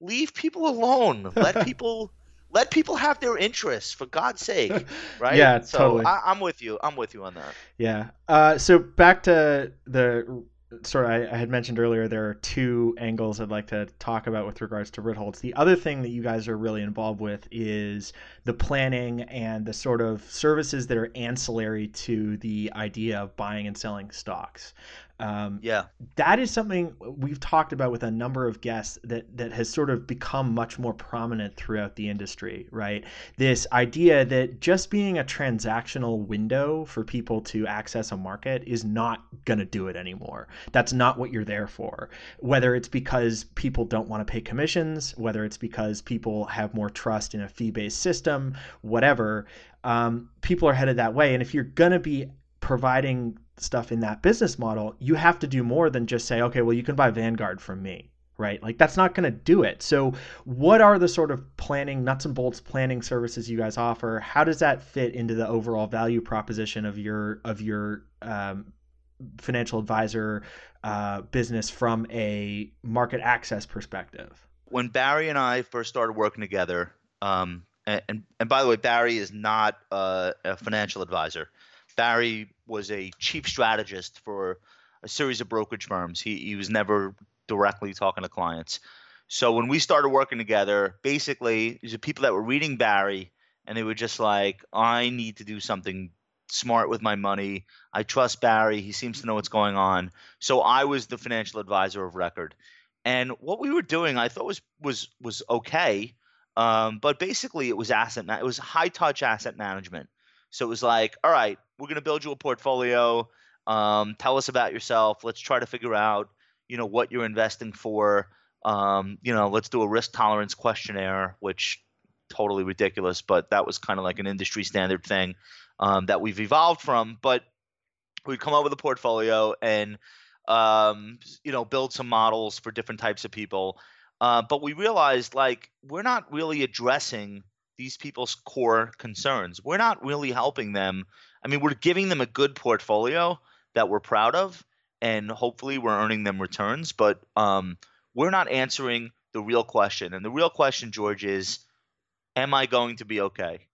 [SPEAKER 2] leave people alone. Let people. let people have their interests for God's sake, right?
[SPEAKER 1] yeah,
[SPEAKER 2] so
[SPEAKER 1] totally.
[SPEAKER 2] I, am with you. I'm with you on that.
[SPEAKER 1] Yeah. Uh, so back to the sort of I, I, had mentioned earlier there are two angles I'd like to talk about with regards to Ritholtz. The other thing that you guys are really involved with is the planning and the sort of services that are ancillary to the idea of buying and selling stocks.
[SPEAKER 2] Um, yeah,
[SPEAKER 1] that is something we've talked about with a number of guests that that has sort of become much more prominent throughout the industry. Right, this idea that just being a transactional window for people to access a market is not going to do it anymore. That's not what you're there for. Whether it's because people don't want to pay commissions, whether it's because people have more trust in a fee-based system, whatever, um, people are headed that way. And if you're going to be providing stuff in that business model, you have to do more than just say, okay, well, you can buy Vanguard from me, right? Like that's not going to do it. So, what are the sort of planning, nuts and bolts planning services you guys offer? How does that fit into the overall value proposition of your of your um, financial advisor uh, business from a market access perspective?
[SPEAKER 2] When Barry and I first started working together, um, and, and, and by the way, Barry is not uh, a financial advisor. Barry was a chief strategist for a series of brokerage firms. He, he was never directly talking to clients. So when we started working together, basically, these are people that were reading Barry and they were just like, I need to do something smart with my money. I trust Barry. He seems to know what's going on. So I was the financial advisor of record. And what we were doing, I thought was was was okay. Um, but basically, it was asset. It was high touch asset management. So it was like, all right, we're going to build you a portfolio. Um, tell us about yourself. Let's try to figure out, you know, what you're investing for. Um, you know, let's do a risk tolerance questionnaire, which totally ridiculous, but that was kind of like an industry standard thing um, that we've evolved from. But we'd come up with a portfolio and, um, you know, build some models for different types of people. Uh, but we realized like we're not really addressing these people's core concerns. We're not really helping them. I mean, we're giving them a good portfolio that we're proud of, and hopefully we're earning them returns. But um, we're not answering the real question. And the real question, George, is, am I going to be okay?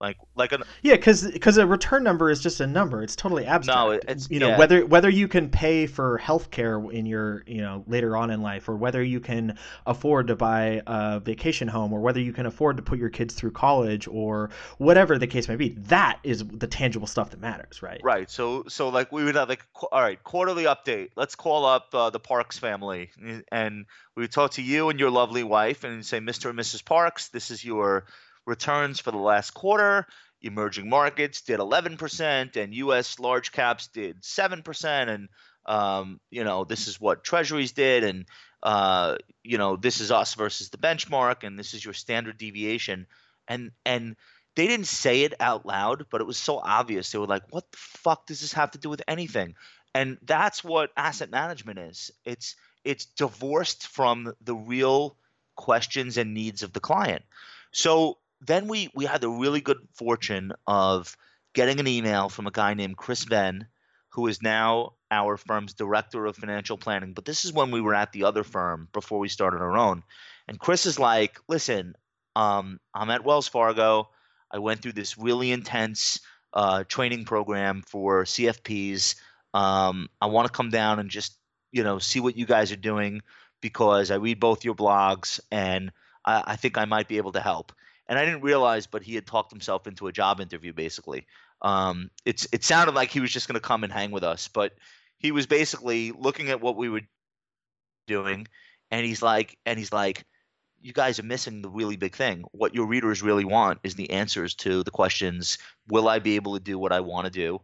[SPEAKER 2] Like like a
[SPEAKER 1] yeah because because a return number is just a number. It's totally abstract. no it's you know yeah. whether whether you can pay for health care in your you know later on in life or whether you can afford to buy a vacation home or whether you can afford to put your kids through college or whatever the case may be that is the tangible stuff that matters right?
[SPEAKER 2] Right so so like we would have like all right quarterly update. Let's call up uh, the parks family and we would talk to you and your lovely wife and say mr and mrs parks this is your returns for the last quarter. Emerging markets did 11%, and U.S. large caps did 7%. And um, you know, this is what Treasuries did, and uh, you know, this is us versus the benchmark, and this is your standard deviation. And and they didn't say it out loud, but it was so obvious. They were like, "What the fuck does this have to do with anything?" And that's what asset management is. It's it's divorced from the real questions and needs of the client. So then we we had the really good fortune of getting an email from a guy named Kris Venne, who is now our firm's director of financial planning. But this is when we were at the other firm before we started our own. And Chris is like, listen, um, I'm at Wells Fargo. I went through this really intense uh, training program for CFPs. Um, I want to come down and just you know see what you guys are doing because I read both your blogs and I, I think I might be able to help and I didn't realize, but he had talked himself into a job interview. Basically, um, it's it sounded like he was just going to come and hang with us, but he was basically looking at what we were doing, and he's like, and he's like, you guys are missing the really big thing. What your readers really want is the answers to the questions: Will I be able to do what I want to do?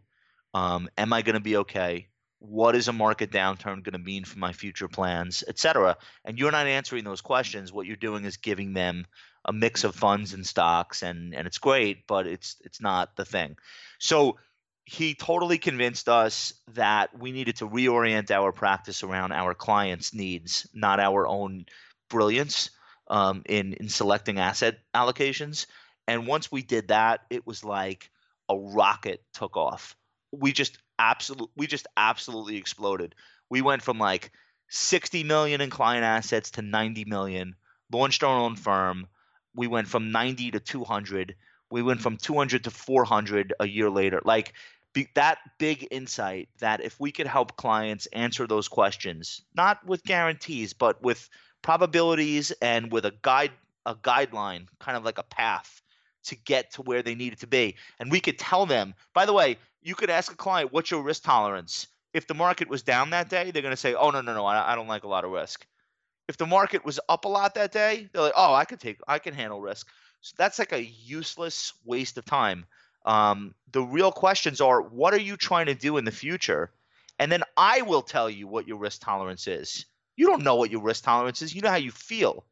[SPEAKER 2] Um, am I going to be okay? What is a market downturn going to mean for my future plans, etc. And you're not answering those questions. What you're doing is giving them a mix of funds and stocks and and it's great but it's it's not the thing. So he totally convinced us that we needed to reorient our practice around our clients needs not our own brilliance um, in in selecting asset allocations. And once we did that it was like a rocket took off. We just absolutely we just absolutely exploded. We went from like 60 million in client assets to 90 million launched our own firm we went from 90 to 200 we went from 200 to 400 a year later. Like be, that big insight that if we could help clients answer those questions not with guarantees but with probabilities and with a guide a guideline kind of like a path to get to where they needed to be. And we could tell them by the way you could ask a client what's your risk tolerance? If the market was down that day, they're going to say, "Oh no, no, no, I, I don't like a lot of risk." If the market was up a lot that day, they're like, "Oh, I can take, I can handle risk." So that's like a useless waste of time. Um, the real questions are, what are you trying to do in the future? And then I will tell you what your risk tolerance is. You don't know what your risk tolerance is. You know how you feel.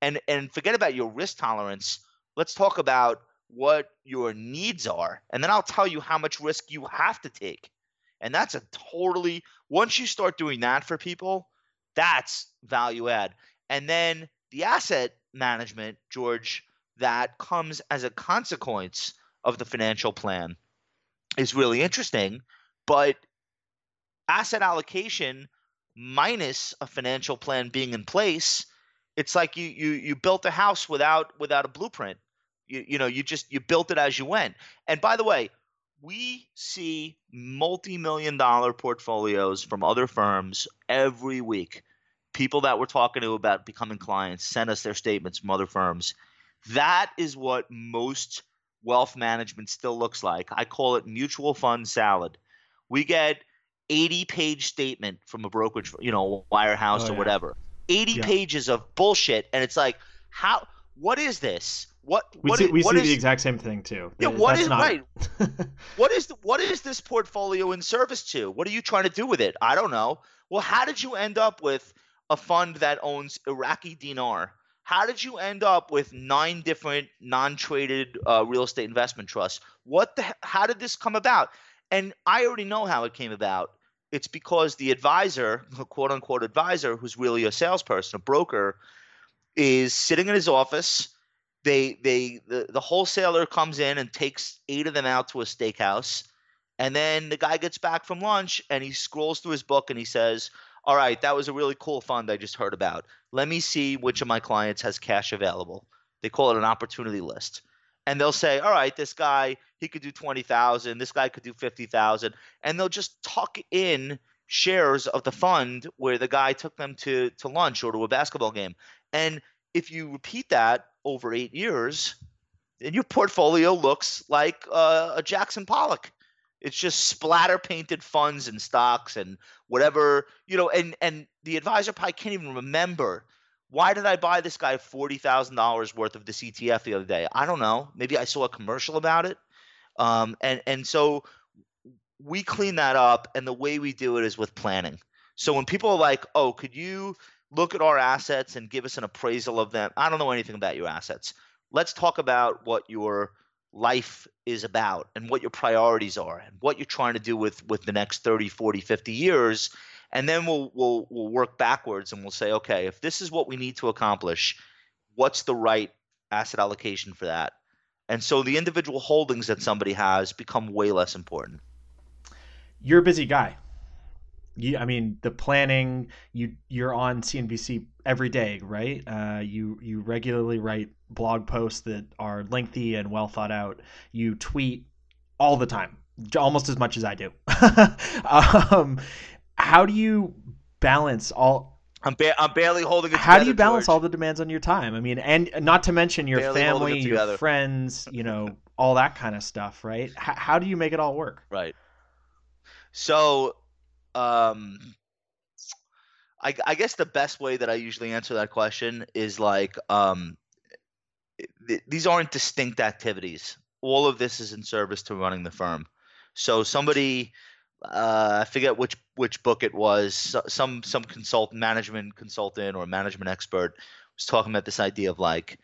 [SPEAKER 2] And and forget about your risk tolerance. Let's talk about what your needs are. And then I'll tell you how much risk you have to take. And that's a totally once you start doing that for people, that's value add. And then the asset management, George, that comes as a consequence of the financial plan is really interesting, but asset allocation minus a financial plan being in place, it's like you you you built a house without without a blueprint. You you know, you just you built it as you went. And by the way, we see multi-million dollar portfolios from other firms every week. People that we're talking to about becoming clients send us their statements from other firms. That is what most wealth management still looks like. I call it mutual fund salad. We get 80 page statement from a brokerage, you know, wirehouse oh, or yeah. whatever. 80 yeah. pages of bullshit and it's like how what is this? What
[SPEAKER 1] we
[SPEAKER 2] what
[SPEAKER 1] see,
[SPEAKER 2] is,
[SPEAKER 1] we
[SPEAKER 2] what
[SPEAKER 1] see
[SPEAKER 2] is,
[SPEAKER 1] the exact same thing too.
[SPEAKER 2] Yeah, what That's is not... right? what is the, what is this portfolio in service to? What are you trying to do with it? I don't know. Well, how did you end up with a fund that owns Iraqi dinar? How did you end up with nine different non-traded uh, real estate investment trusts? What the? How did this come about? And I already know how it came about. It's because the advisor, the quote unquote advisor, who's really a salesperson, a broker, is sitting in his office. They they the, the wholesaler comes in and takes eight of them out to a steakhouse. And then the guy gets back from lunch and he scrolls through his book and he says, All right, that was a really cool fund I just heard about. Let me see which of my clients has cash available. They call it an opportunity list and they'll say, "All right, this guy he could do twenty thousand. This guy could do fifty thousand, and they'll just tuck in shares of the fund where the guy took them to to lunch or to a basketball game. And if you repeat that over eight years, then your portfolio looks like uh, a Jackson Pollock. It's just splatter painted funds and stocks and whatever you know. And and the advisor probably can't even remember why did I buy this guy forty thousand dollars worth of this ETF the other day? I don't know. Maybe I saw a commercial about it, um, and and so we clean that up. And the way we do it is with planning. So when people are like, "Oh, could you look at our assets and give us an appraisal of them?" I don't know anything about your assets. Let's talk about what your life is about and what your priorities are and what you're trying to do with with the next 30 40 50 years and then we'll we'll we'll work backwards and we'll say, okay, if this is what we need to accomplish, what's the right asset allocation for that? And so the individual holdings that somebody has become way less important.
[SPEAKER 1] You're a busy guy. You, I mean, the planning. You you're on CNBC every day, right? Uh, you you regularly write blog posts that are lengthy and well thought out. You tweet all the time, almost as much as I do. um, how do you balance all
[SPEAKER 2] I'm, ba- I'm barely holding it.
[SPEAKER 1] How do you balance
[SPEAKER 2] George.
[SPEAKER 1] all the demands on your time? I mean, and not to mention your barely family, your friends, you know, all that kind of stuff, right? H- how do you make it all work?
[SPEAKER 2] Right. So, um, I, I guess the best way that I usually answer that question is like, um, th- these aren't distinct activities. All of this is in service to running the firm. So somebody uh, I forget which which book it was. Some some consult management consultant or management expert was talking about this idea of like,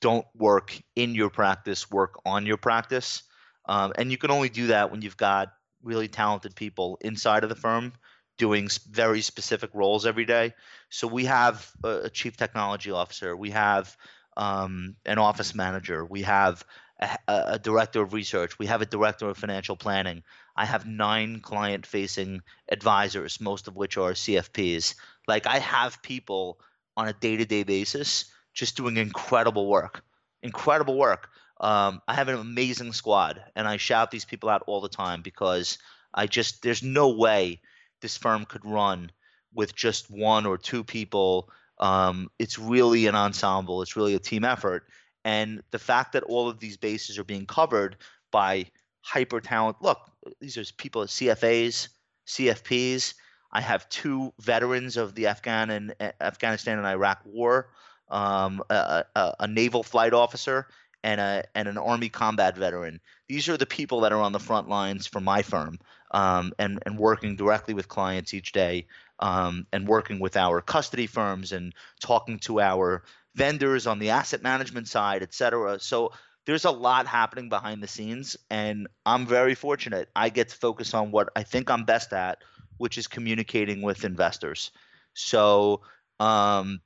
[SPEAKER 2] don't work in your practice, work on your practice, um, and you can only do that when you've got really talented people inside of the firm doing very specific roles every day. So we have a, chief technology officer, we have um, an office manager, we have a, a director of research, we have a director of financial planning. I have nine client facing advisors, most of which are CFPs. Like I have people on a day to day basis just doing incredible work. Incredible work. Um, I have an amazing squad, and I shout these people out all the time because I just, there's no way this firm could run with just one or two people. Um, it's really an ensemble, it's really a team effort. And the fact that all of these bases are being covered by hyper talent. Look, these are people at CFAs, CFPs. I have two veterans of the Afghan and uh, Afghanistan and Iraq War, um, a, a, a, naval flight officer, and a and an Army combat veteran. These are the people that are on the front lines for my firm, um, and and working directly with clients each day, um, and working with our custody firms and talking to our vendors on the asset management side, et cetera. So there's a lot happening behind the scenes, and I'm very fortunate. I get to focus on what I think I'm best at, which is communicating with investors. So um,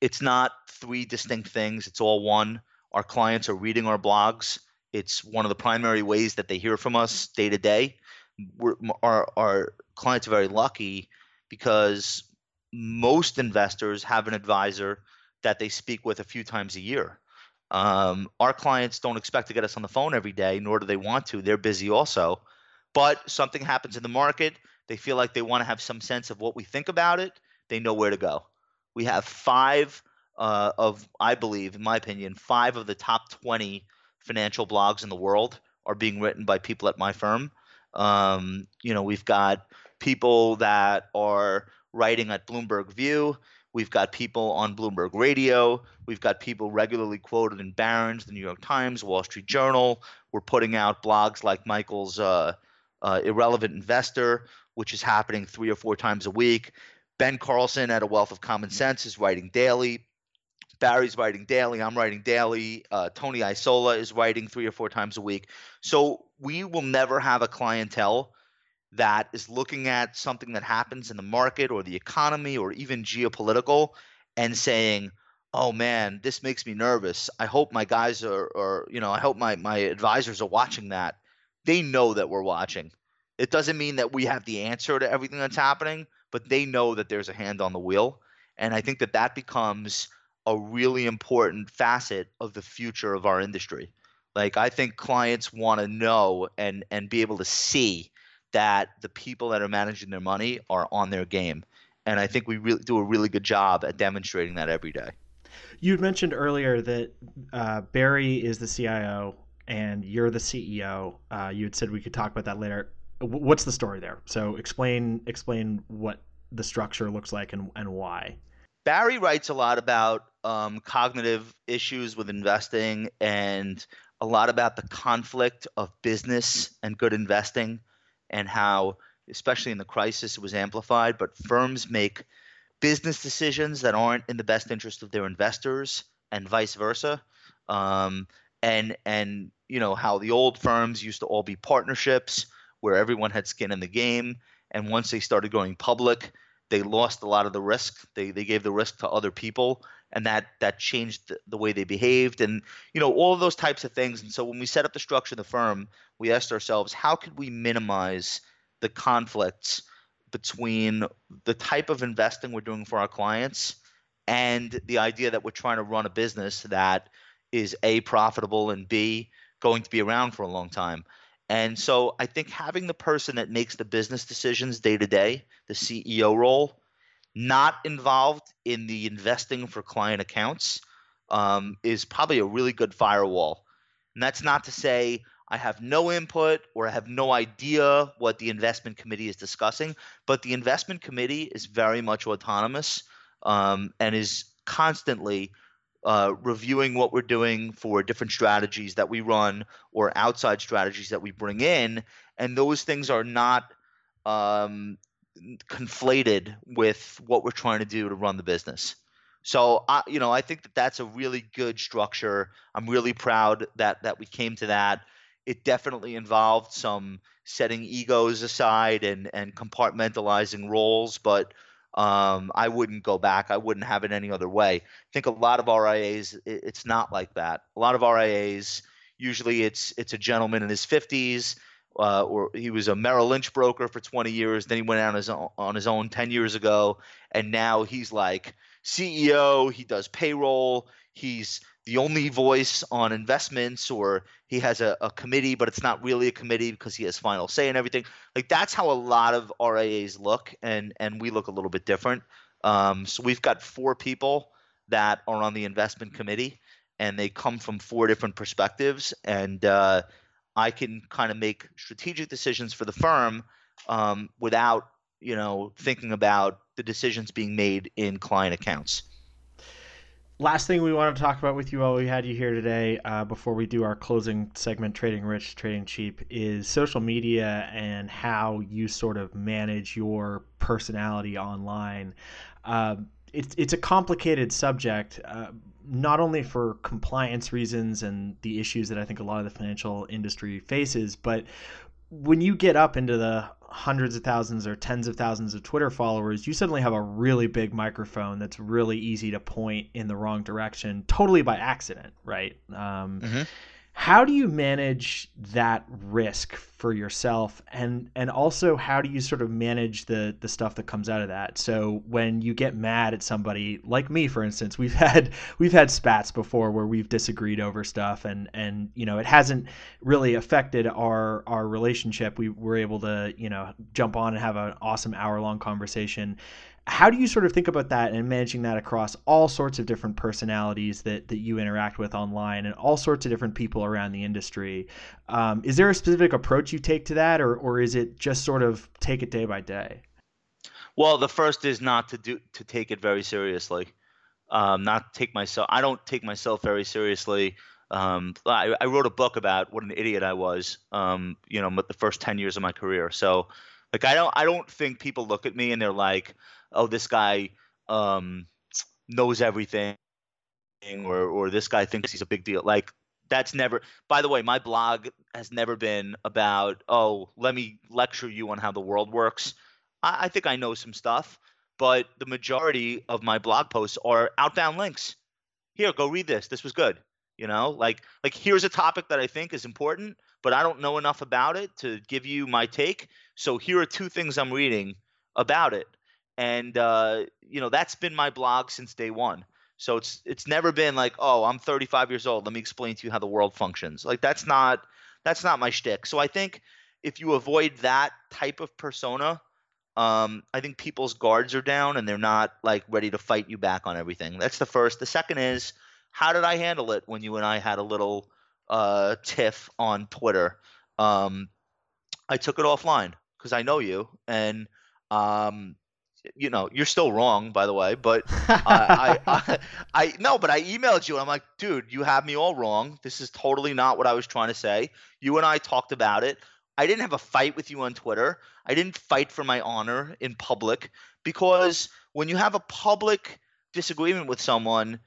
[SPEAKER 2] it's not three distinct things; it's all one. Our clients are reading our blogs. It's one of the primary ways that they hear from us day to day. Our, our clients are very lucky because most investors have an advisor that they speak with a few times a year. Um, our clients don't expect to get us on the phone every day, nor do they want to. They're busy also. But something happens in the market, they feel like they want to have some sense of what we think about it, they know where to go. We have five uh, of, I believe, in my opinion, five of the top 20 financial blogs in the world are being written by people at my firm. Um, you know, we've got people that are writing at Bloomberg View. We've got people on Bloomberg Radio. We've got people regularly quoted in Barron's, the New York Times, Wall Street Journal. We're putting out blogs like Michael's uh, uh, Irrelevant Investor, which is happening three or four times a week. Ben Carlson at A Wealth of Common Sense is writing daily. Barry's writing daily. I'm writing daily. Uh, Tony Isola is writing three or four times a week. So we will never have a clientele that is looking at something that happens in the market or the economy or even geopolitical and saying, "Oh man, this makes me nervous. I hope my guys are, or you know, I hope my my advisors are watching that." They know that we're watching. It doesn't mean that we have the answer to everything that's happening, but they know that there's a hand on the wheel, and I think that that becomes a really important facet of the future of our industry. Like I think clients want to know and and be able to see that the people that are managing their money are on their game. And I think we really do a really good job at demonstrating that every day.
[SPEAKER 1] You mentioned earlier that uh, Barry is the CIO and you're the CEO. Uh, you had said we could talk about that later. What's the story there? So explain explain what the structure looks like and, and why.
[SPEAKER 2] Barry writes a lot about um, cognitive issues with investing and a lot about the conflict of business and good investing and how, especially in the crisis, it was amplified. But firms make business decisions that aren't in the best interest of their investors and vice versa. Um, and and you know how the old firms used to all be partnerships where everyone had skin in the game, and once they started going public, they lost a lot of the risk. They they gave the risk to other people, and that that changed the, the way they behaved, and you know all of those types of things. And so when we set up the structure of the firm, we asked ourselves, how could we minimize the conflicts between the type of investing we're doing for our clients and the idea that we're trying to run a business that is a profitable and b going to be around for a long time. And so I think having the person that makes the business decisions day to day, the CEO role, not involved in the investing for client accounts, um, is probably a really good firewall. And that's not to say I have no input or I have no idea what the investment committee is discussing, but the investment committee is very much autonomous um, and is constantly uh, reviewing what we're doing for different strategies that we run or outside strategies that we bring in, and those things are not um, conflated with what we're trying to do to run the business. So I, you know, I think that that's a really good structure. I'm really proud that that we came to that. It definitely involved some setting egos aside and and compartmentalizing roles, but um, I wouldn't go back. I wouldn't have it any other way. I think a lot of RIAs, it's not like that. A lot of RIAs, usually it's it's a gentleman in his 50s, uh, or he was a Merrill Lynch broker for 20 years. Then he went on his own, on his own 10 years ago, and now he's like CEO. He does payroll. He's the only voice on investments or he has a, a, committee but it's not really a committee because he has final say in everything like that's how a lot of rias look and and we look a little bit different um, so we've got four people that are on the investment committee and they come from four different perspectives and uh, i can kind of make strategic decisions for the firm um, without you know thinking about the decisions being made in client accounts.
[SPEAKER 1] Last thing we want to talk about with you while we had you here today uh, before we do our closing segment trading rich trading cheap is social media and how you sort of manage your personality online. Uh, it's, it's a complicated subject uh, not only for compliance reasons and the issues that i think a lot of the financial industry faces but when you get up into the hundreds of thousands or tens of thousands of Twitter followers, you suddenly have a really big microphone that's really easy to point in the wrong direction, totally by accident, right? Um, mm-hmm. How do you manage that risk for yourself, and and also how do you sort of manage the the stuff that comes out of that? So when you get mad at somebody, like me, for instance, we've had we've had spats before where we've disagreed over stuff, and and you know it hasn't really affected our our relationship. We were able to you know jump on and have an awesome hour long conversation how do you sort of think about that and managing that across all sorts of different personalities that, that you interact with online and all sorts of different people around the industry? Um, is there a specific approach you take to that or, or is it just sort of take it day by day?
[SPEAKER 2] Well the first is not to do to take it very seriously. Um, not take myself i don't take myself very seriously. Um, I, I, wrote a book about what an idiot i was um, you know the first 10 years of my career. So like i don't i don't think people look at me and they're like oh, this guy um, knows everything, or or this guy thinks he's a big deal. Like that's never. By the way, my blog has never been about oh, let me lecture you on how the world works. I, I think I know some stuff, but the majority of my blog posts are outbound links. Here, go read this. This was good. You know, like like here's a topic that I think is important, but I don't know enough about it to give you my take. So here are two things I'm reading about it and uh, you know that's been my blog since day one. So it's it's never been like, oh, I'm 35 years old. Let me explain to you how the world functions. Like that's not that's not my shtick. So I think if you avoid that type of persona, um, I think people's guards are down and they're not like ready to fight you back on everything. That's the first. The second is how did I handle it when you and I had a little uh, tiff on Twitter? Um, I took it offline because I know you and um, you know, you're still wrong, by the way. But I, I, I, I, no, but I emailed you and I'm like, dude, you have me all wrong. This is totally not what I was trying to say. You and I talked about it. I didn't have a fight with you on Twitter. I didn't fight for my honor in public because when you have a public disagreement with someone,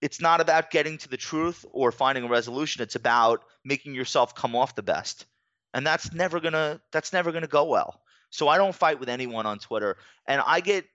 [SPEAKER 2] it's not about getting to the truth or finding a resolution. It's about making yourself come off the best. And that's never gonna that's never gonna go well. So I don't fight with anyone on Twitter, and I get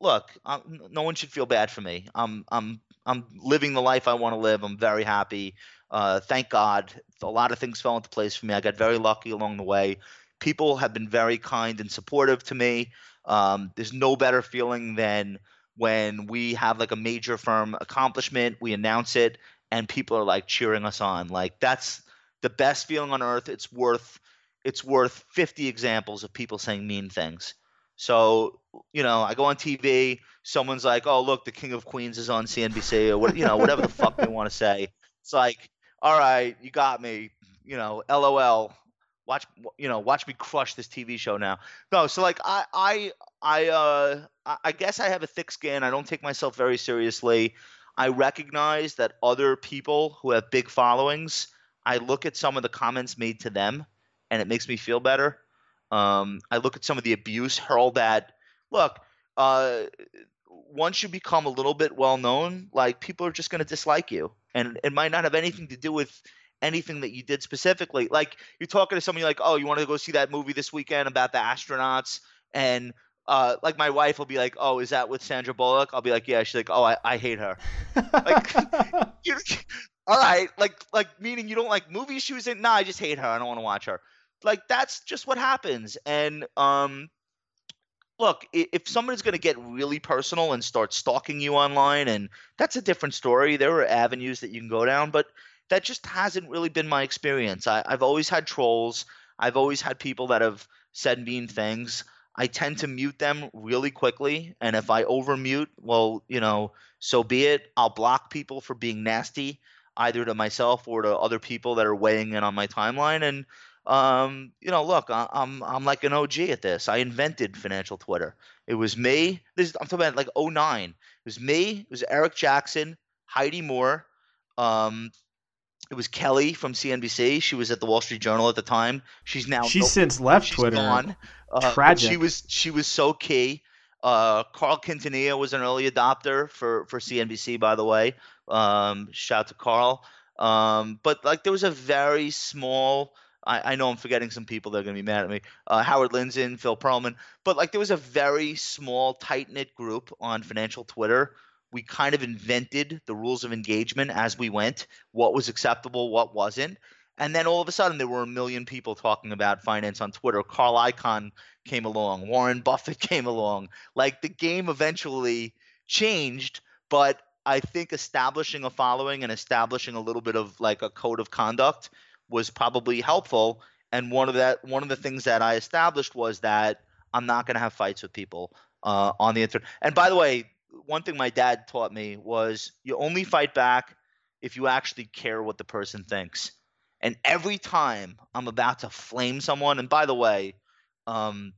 [SPEAKER 2] look. I'm, no one should feel bad for me. I'm I'm I'm living the life I want to live. I'm very happy. Uh, thank God. A lot of things fell into place for me. I got very lucky along the way. People have been very kind and supportive to me. Um, there's no better feeling than when we have like a major firm accomplishment, we announce it, and people are like cheering us on. Like that's the best feeling on earth. It's worth it's worth 50 examples of people saying mean things. So, you know, I go on TV, someone's like, "Oh, look, the King of Queens is on CNBC," or what, you know, whatever the fuck they want to say. It's like, all right, you got me. You know, LOL. Watch, you know, watch me crush this TV show now. No, so like, I, I, I, uh, I guess I have a thick skin. I don't take myself very seriously. I recognize that other people who have big followings, I look at some of the comments made to them and it makes me feel better. Um, I look at some of the abuse hurled at. Look, uh, once you become a little bit well known, like people are just going to dislike you, and it might not have anything to do with anything that you did specifically. Like you're talking to somebody like, oh, you want to go see that movie this weekend about the astronauts, and uh, like my wife will be like, oh, is that with Sandra Bullock? I'll be like, yeah. She's like, oh, I, I hate her. like, you, all right, like like meaning you don't like movies she was in? Nah, I just hate her. I don't want to watch her like that's just what happens. And um, look, if someone's going to get really personal and start stalking you online, and that's a different story. There are avenues that you can go down, but that just hasn't really been my experience. I, I've always had trolls. I've always had people that have said mean things. I tend to mute them really quickly, and if I over mute, well, you know, so be it. I'll block people for being nasty, either to myself or to other people that are weighing in on my timeline, and um, you know, look, I, I'm I'm like an OG at this. I invented financial Twitter. It was me. This I'm talking about like 09. It was me. It was Eric Jackson, Heidi Moore. Um, it was Kelly from CNBC. She was at the Wall Street Journal at the time. She's now
[SPEAKER 1] she's since left
[SPEAKER 2] she's
[SPEAKER 1] Twitter.
[SPEAKER 2] Gone. Uh,
[SPEAKER 1] Tragic.
[SPEAKER 2] She was she was so key. Uh, Carl Quintanilla was an early adopter for for CNBC, by the way. Um, shout out to Carl. Um, but like there was a very small. I, I know I'm forgetting some people that are going to be mad at me. Uh, Howard Lindzen, Phil Pearlman, but like there was a very small, tight knit group on financial Twitter. We kind of invented the rules of engagement as we went. What was acceptable, what wasn't. And then all of a sudden, there were a million people talking about finance on Twitter. Carl Icahn came along, Warren Buffett came along. Like the game eventually changed, but I think establishing a following and establishing a little bit of like a code of conduct was probably helpful. And one of that one of the things that I established was that I'm not going to have fights with people uh, on the internet. And by the way, one thing my dad taught me was you only fight back if you actually care what the person thinks. And every time I'm about to flame someone, and by the way, um,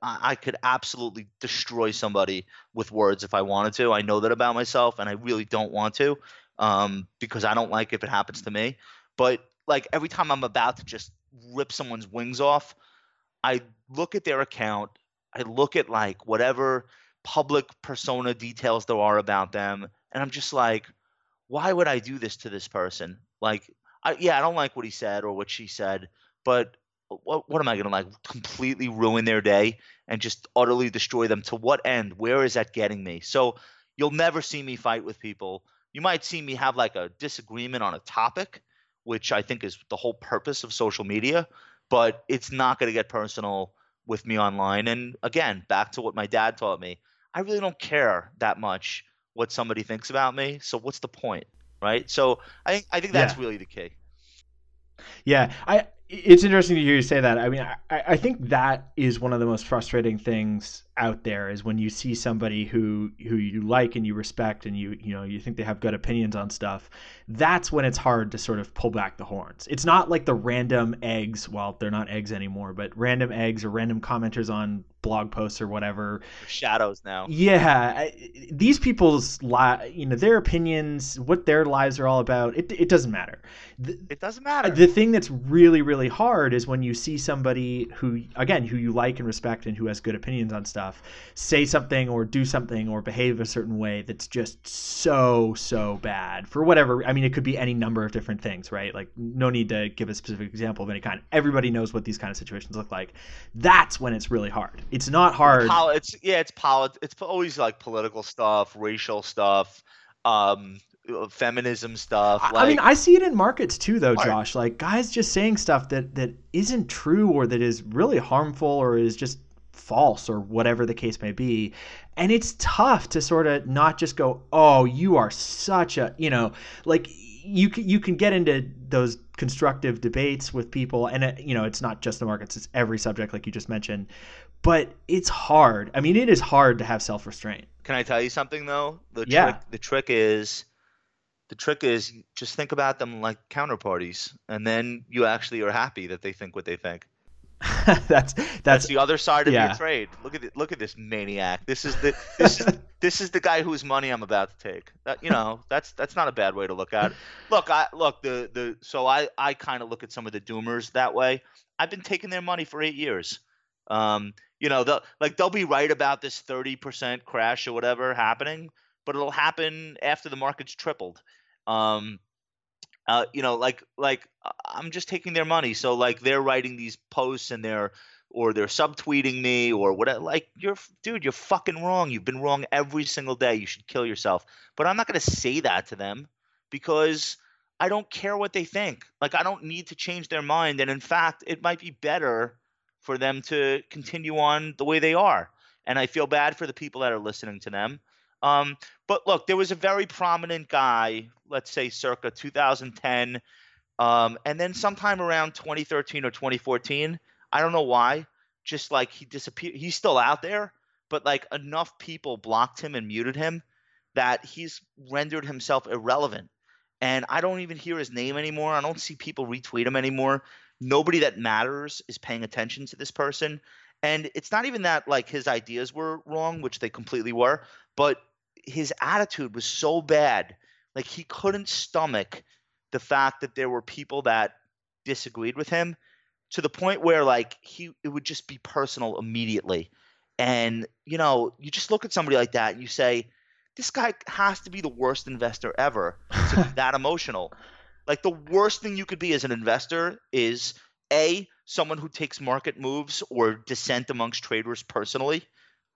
[SPEAKER 2] I, could absolutely destroy somebody with words if I wanted to. I know that about myself, and I really don't want to um, because I don't like if it happens to me. But like every time I'm about to just rip someone's wings off, I look at their account. I look at like whatever public persona details there are about them, and I'm just like, why would I do this to this person? Like, I, yeah, I don't like what he said or what she said, but what, what am I going to like completely ruin their day and just utterly destroy them? To what end? Where is that getting me? So you'll never see me fight with people. You might see me have like a disagreement on a topic, which I think is the whole purpose of social media, but it's not going to get personal with me online. And again, back to what my dad taught me, I really don't care that much what somebody thinks about me. So what's the point, right? So I think I think that's
[SPEAKER 1] Yeah.
[SPEAKER 2] really the key.
[SPEAKER 1] Yeah, I. It's interesting to hear you say that. I mean, I, I think that is one of the most frustrating things out there is when you see somebody who who you like and you respect and you you know you think they have good opinions on stuff. That's when it's hard to sort of pull back the horns. It's not like the random eggs. Well, they're not eggs anymore, but random eggs or random commenters on blog posts or whatever
[SPEAKER 2] Shadows now.
[SPEAKER 1] yeah, I- these people's li- you know their opinions, what their lives are all about. It it doesn't matter. The,
[SPEAKER 2] It doesn't matter.
[SPEAKER 1] the thing that's really really hard is when you see somebody who again who you like and respect and who has good opinions on stuff say something or do something or behave a certain way that's just so so bad for whatever. I mean, it could be any number of different things, right? Like no need to give a specific example of any kind. Everybody knows what these kind of situations look like. That's when it's really hard. It's not hard.
[SPEAKER 2] Pol- it's yeah, it's polit- It's always like political stuff, racial stuff, um, feminism stuff.
[SPEAKER 1] I-
[SPEAKER 2] Like,
[SPEAKER 1] I mean, I see it in markets too, though. Josh. Like guys just saying stuff that that isn't true or that is really harmful or is just false or whatever the case may be. And it's tough to sort of not just go, "Oh, you are such a," you know, like you can you can get into those constructive debates with people and it, you know, it's not just the markets, it's every subject like you just mentioned. But it's hard. I mean, it is hard to have self-restraint.
[SPEAKER 2] can I tell you something though? The
[SPEAKER 1] Yeah.
[SPEAKER 2] trick, the trick is, the trick is just think about them like counterparties, and then you actually are happy that they think what they think.
[SPEAKER 1] that's
[SPEAKER 2] That's
[SPEAKER 1] that's
[SPEAKER 2] the other side of
[SPEAKER 1] yeah.
[SPEAKER 2] your trade. Look at it. Look at this maniac. This is the this is this is the guy whose money I'm about to take. That you know, that's that's not a bad way to look at it. Look, I look the the so I I kind of look at some of the doomers that way. I've been taking their money for eight years. Um, you know, they'll like they'll be right about this thirty percent crash or whatever happening, but it'll happen after the market's tripled. Um, uh, you know, like like uh, I'm just taking their money. So like they're writing these posts and they're or they're subtweeting me or whatever. Like you're dude, you're fucking wrong. You've been wrong every single day. You should kill yourself. But I'm not gonna say that to them because I don't care what they think. Like I don't need to change their mind. And in fact, it might be better for them to continue on the way they are. And I feel bad for the people that are listening to them. Um, but look, there was a very prominent guy, let's say circa 2010, um, and then sometime around 2013 or 2014, I don't know why, just like he disappeared. He's still out there, but like enough people blocked him and muted him that he's rendered himself irrelevant. And I don't even hear his name anymore. I don't see people retweet him anymore. Nobody that matters is paying attention to this person. And it's not even that like his ideas were wrong, which they completely were, but his attitude was so bad. Like he couldn't stomach the fact that there were people that disagreed with him to the point where like he it would just be personal immediately. And you know, you just look at somebody like that and you say, this guy has to be the worst investor ever to be that emotional. Like the worst thing you could be as an investor is a someone who takes market moves or dissent amongst traders personally.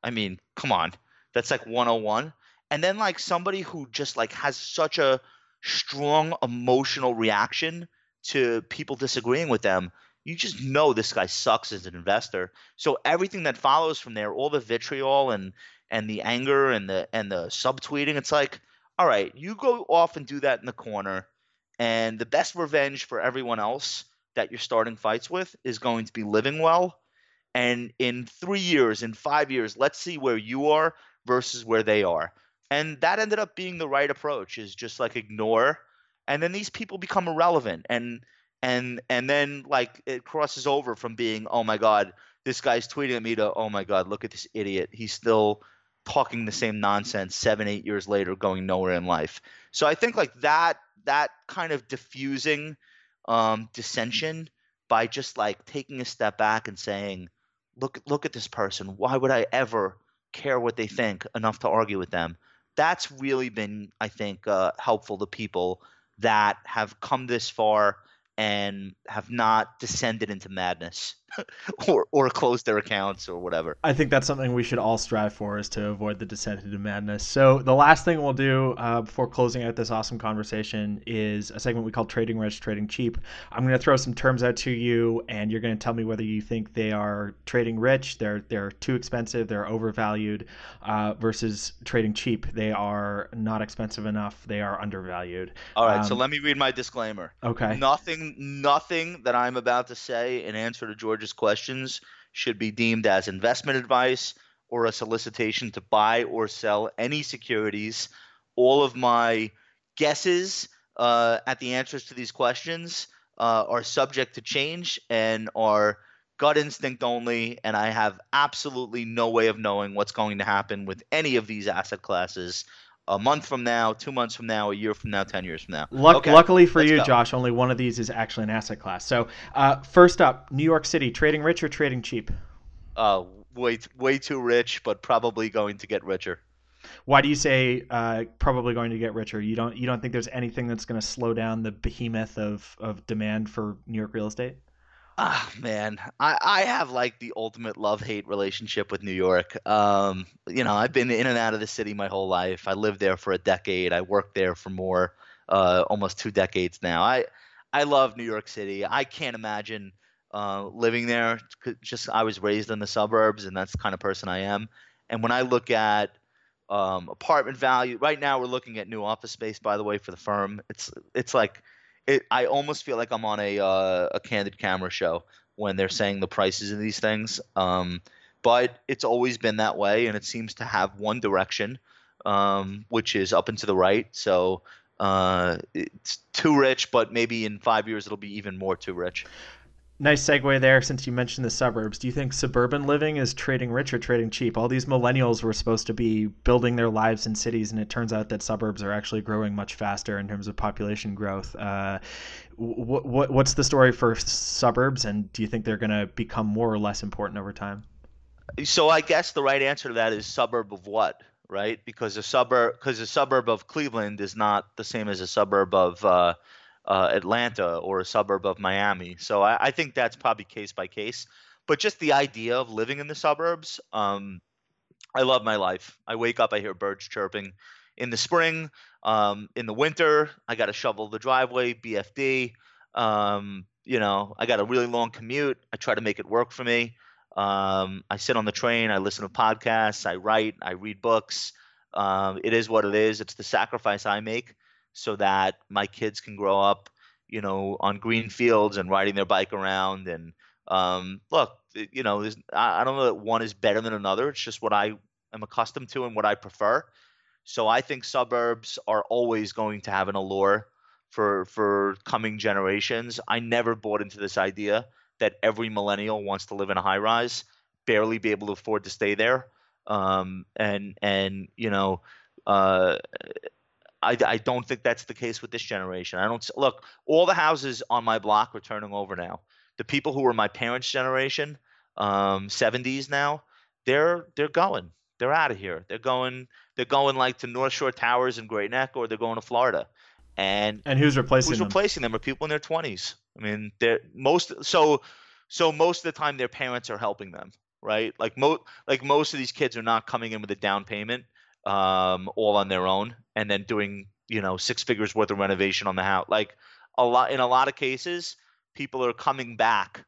[SPEAKER 2] I mean, come on. That's like 101. And then like somebody who just like has such a strong emotional reaction to people disagreeing with them, you just know this guy sucks as an investor. So everything that follows from there, all the vitriol and and the anger and the and the subtweeting, it's like, all right, you go off and do that in the corner, and the best revenge for everyone else that you're starting fights with is going to be living well. And in three years, in five years, let's see where you are versus where they are. And that ended up being the right approach is just like ignore and then these people become irrelevant and and and then like it crosses over from being oh my god this guy's tweeting at me to oh my god look at this idiot he's still talking the same nonsense 7 8 years later going nowhere in life. So I think like that that kind of diffusing um dissension by just like taking a step back and saying look look at this person. Why would I ever care what they think enough to argue with them? That's really been, I think, uh, helpful to people that have come this far and have not descended into madness or or closed their accounts or whatever.
[SPEAKER 1] I think that's something we should all strive for is to avoid the descent into madness. So the last thing we'll do uh, before closing out this awesome conversation is a segment we call Trading Rich, Trading Cheap. I'm going to throw some terms out to you, and you're going to tell me whether you think they are trading rich, they're they're too expensive, they're overvalued, uh, versus trading cheap, they are not expensive enough, they are undervalued.
[SPEAKER 2] All right, um, so let me read my disclaimer.
[SPEAKER 1] Okay.
[SPEAKER 2] Nothing, nothing that I'm about to say in answer to George's questions should be deemed as investment advice or a solicitation to buy or sell any securities. All of my guesses uh, at the answers to these questions uh, are subject to change and are gut instinct only, and I have absolutely no way of knowing what's going to happen with any of these asset classes a month from now, two months from now, a year from now, ten years from now.
[SPEAKER 1] Luck, okay, luckily for you, go. Josh, only one of these is actually an asset class. So, uh, first up, New York City, trading rich or trading cheap?
[SPEAKER 2] Uh, way way too rich, but probably going to get richer.
[SPEAKER 1] Why do you say uh, probably going to get richer? You don't you don't think there's anything that's going to slow down the behemoth of of demand for New York real estate?
[SPEAKER 2] Ah man, I, I have like the ultimate love hate relationship with New York. Um, you know, I've been in and out of the city my whole life. I lived there for a decade. I worked there for more, uh, almost two decades now. I I love New York City. I can't imagine uh, living there. Just I was raised in the suburbs, and that's the kind of person I am. And when I look at um, apartment value, right now we're looking at new office space. By the way, for the firm, it's it's like it, I almost feel like I'm on a uh, a candid camera show when they're saying the prices of these things. Um, but it's always been that way, and it seems to have one direction, um, which is up and to the right. So uh, it's too rich, but maybe in five years it'll be even more too rich.
[SPEAKER 1] Nice segue there since you mentioned the suburbs. Do you think suburban living is trading rich or trading cheap? All these millennials were supposed to be building their lives in cities, and it turns out that suburbs are actually growing much faster in terms of population growth. Uh, what, what, what's the story for suburbs, and do you think they're going to become more or less important over time?
[SPEAKER 2] So I guess the right answer to that is suburb of what, right? Because a suburb, because a suburb of Cleveland is not the same as a suburb of. Uh, uh, Atlanta or a suburb of Miami. So I, I, think that's probably case by case. But just the idea of living in the suburbs, um, I love my life. I wake up, I hear birds chirping. In the spring, um, in the winter, I got to shovel the driveway, BFD. Um, you know, I got a really long commute. I try to make it work for me. Um, I sit on the train, I listen to podcasts, I write, I read books. Um, it is what it is. It's the sacrifice I make so that my kids can grow up, you know, on green fields and riding their bike around. And um, look, you know, I, I don't know that one is better than another. It's just what I am accustomed to and what I prefer. So I think suburbs are always going to have an allure for for coming generations. I never bought into this idea that every millennial wants to live in a high rise, barely be able to afford to stay there, um, and and you know, uh, I I don't think that's the case with this generation. I don't look all the houses on my block are turning over now. The people who were my parents' generation, um, 70s now, they're they're going. They're out of here. They're going. They're going like to North Shore Towers in Great Neck, or they're going to Florida. And
[SPEAKER 1] and who's replacing
[SPEAKER 2] who's
[SPEAKER 1] them?
[SPEAKER 2] replacing them are people in their 20s. I mean, they're most so so most of the time their parents are helping them, right? Like most like most of these kids are not coming in with a down payment, um, all on their own, and then doing you know six figures worth of renovation on the house. Like a lot in a lot of cases, people are coming back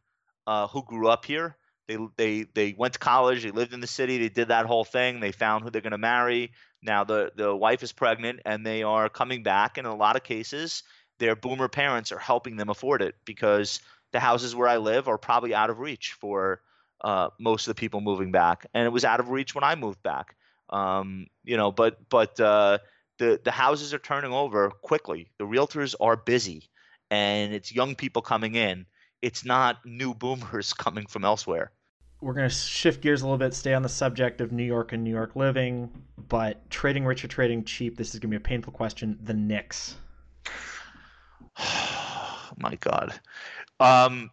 [SPEAKER 2] uh, who grew up here they they they went to college. They lived in the city. They did that whole thing. They found who they're going to marry. Now the the wife is pregnant, and they are coming back. And in a lot of cases, their boomer parents are helping them afford it because the houses where I live are probably out of reach for uh, most of the people moving back, and it was out of reach when I moved back. Um, you know, but but uh, the the houses are turning over quickly. The realtors are busy, and it's young people coming in. It's not new boomers coming from elsewhere
[SPEAKER 1] we're going to shift gears a little bit, stay on the subject of New York and New York living, but trading rich or trading cheap, this is going to be a painful question. The Knicks.
[SPEAKER 2] Oh my God. Um,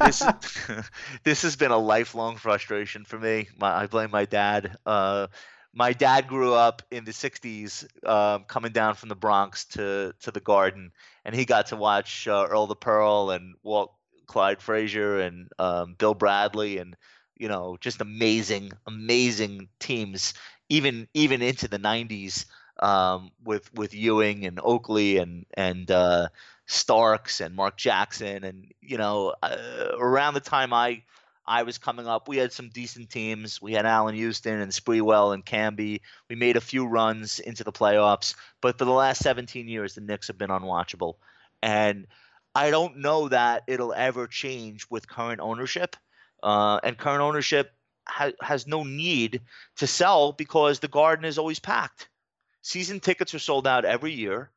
[SPEAKER 2] this, this has been a lifelong frustration for me. My, I blame my dad. Uh, my dad grew up in the 60s um, coming down from the Bronx to, to the Garden, and he got to watch uh, Earl the Pearl and Walt Clyde Frazier and um, Bill Bradley and you know just amazing, amazing teams. Even even into the '90s um, with with Ewing and Oakley and and uh, Starks and Mark Jackson and you know uh, around the time I I was coming up, we had some decent teams. We had Allan Houston and Sprewell and Camby. We made a few runs into the playoffs, but for the last 17 years, the Knicks have been unwatchable. And I don't know that it'll ever change with current ownership. Uh, and current ownership ha- has no need to sell because the garden is always packed. Season tickets are sold out every year,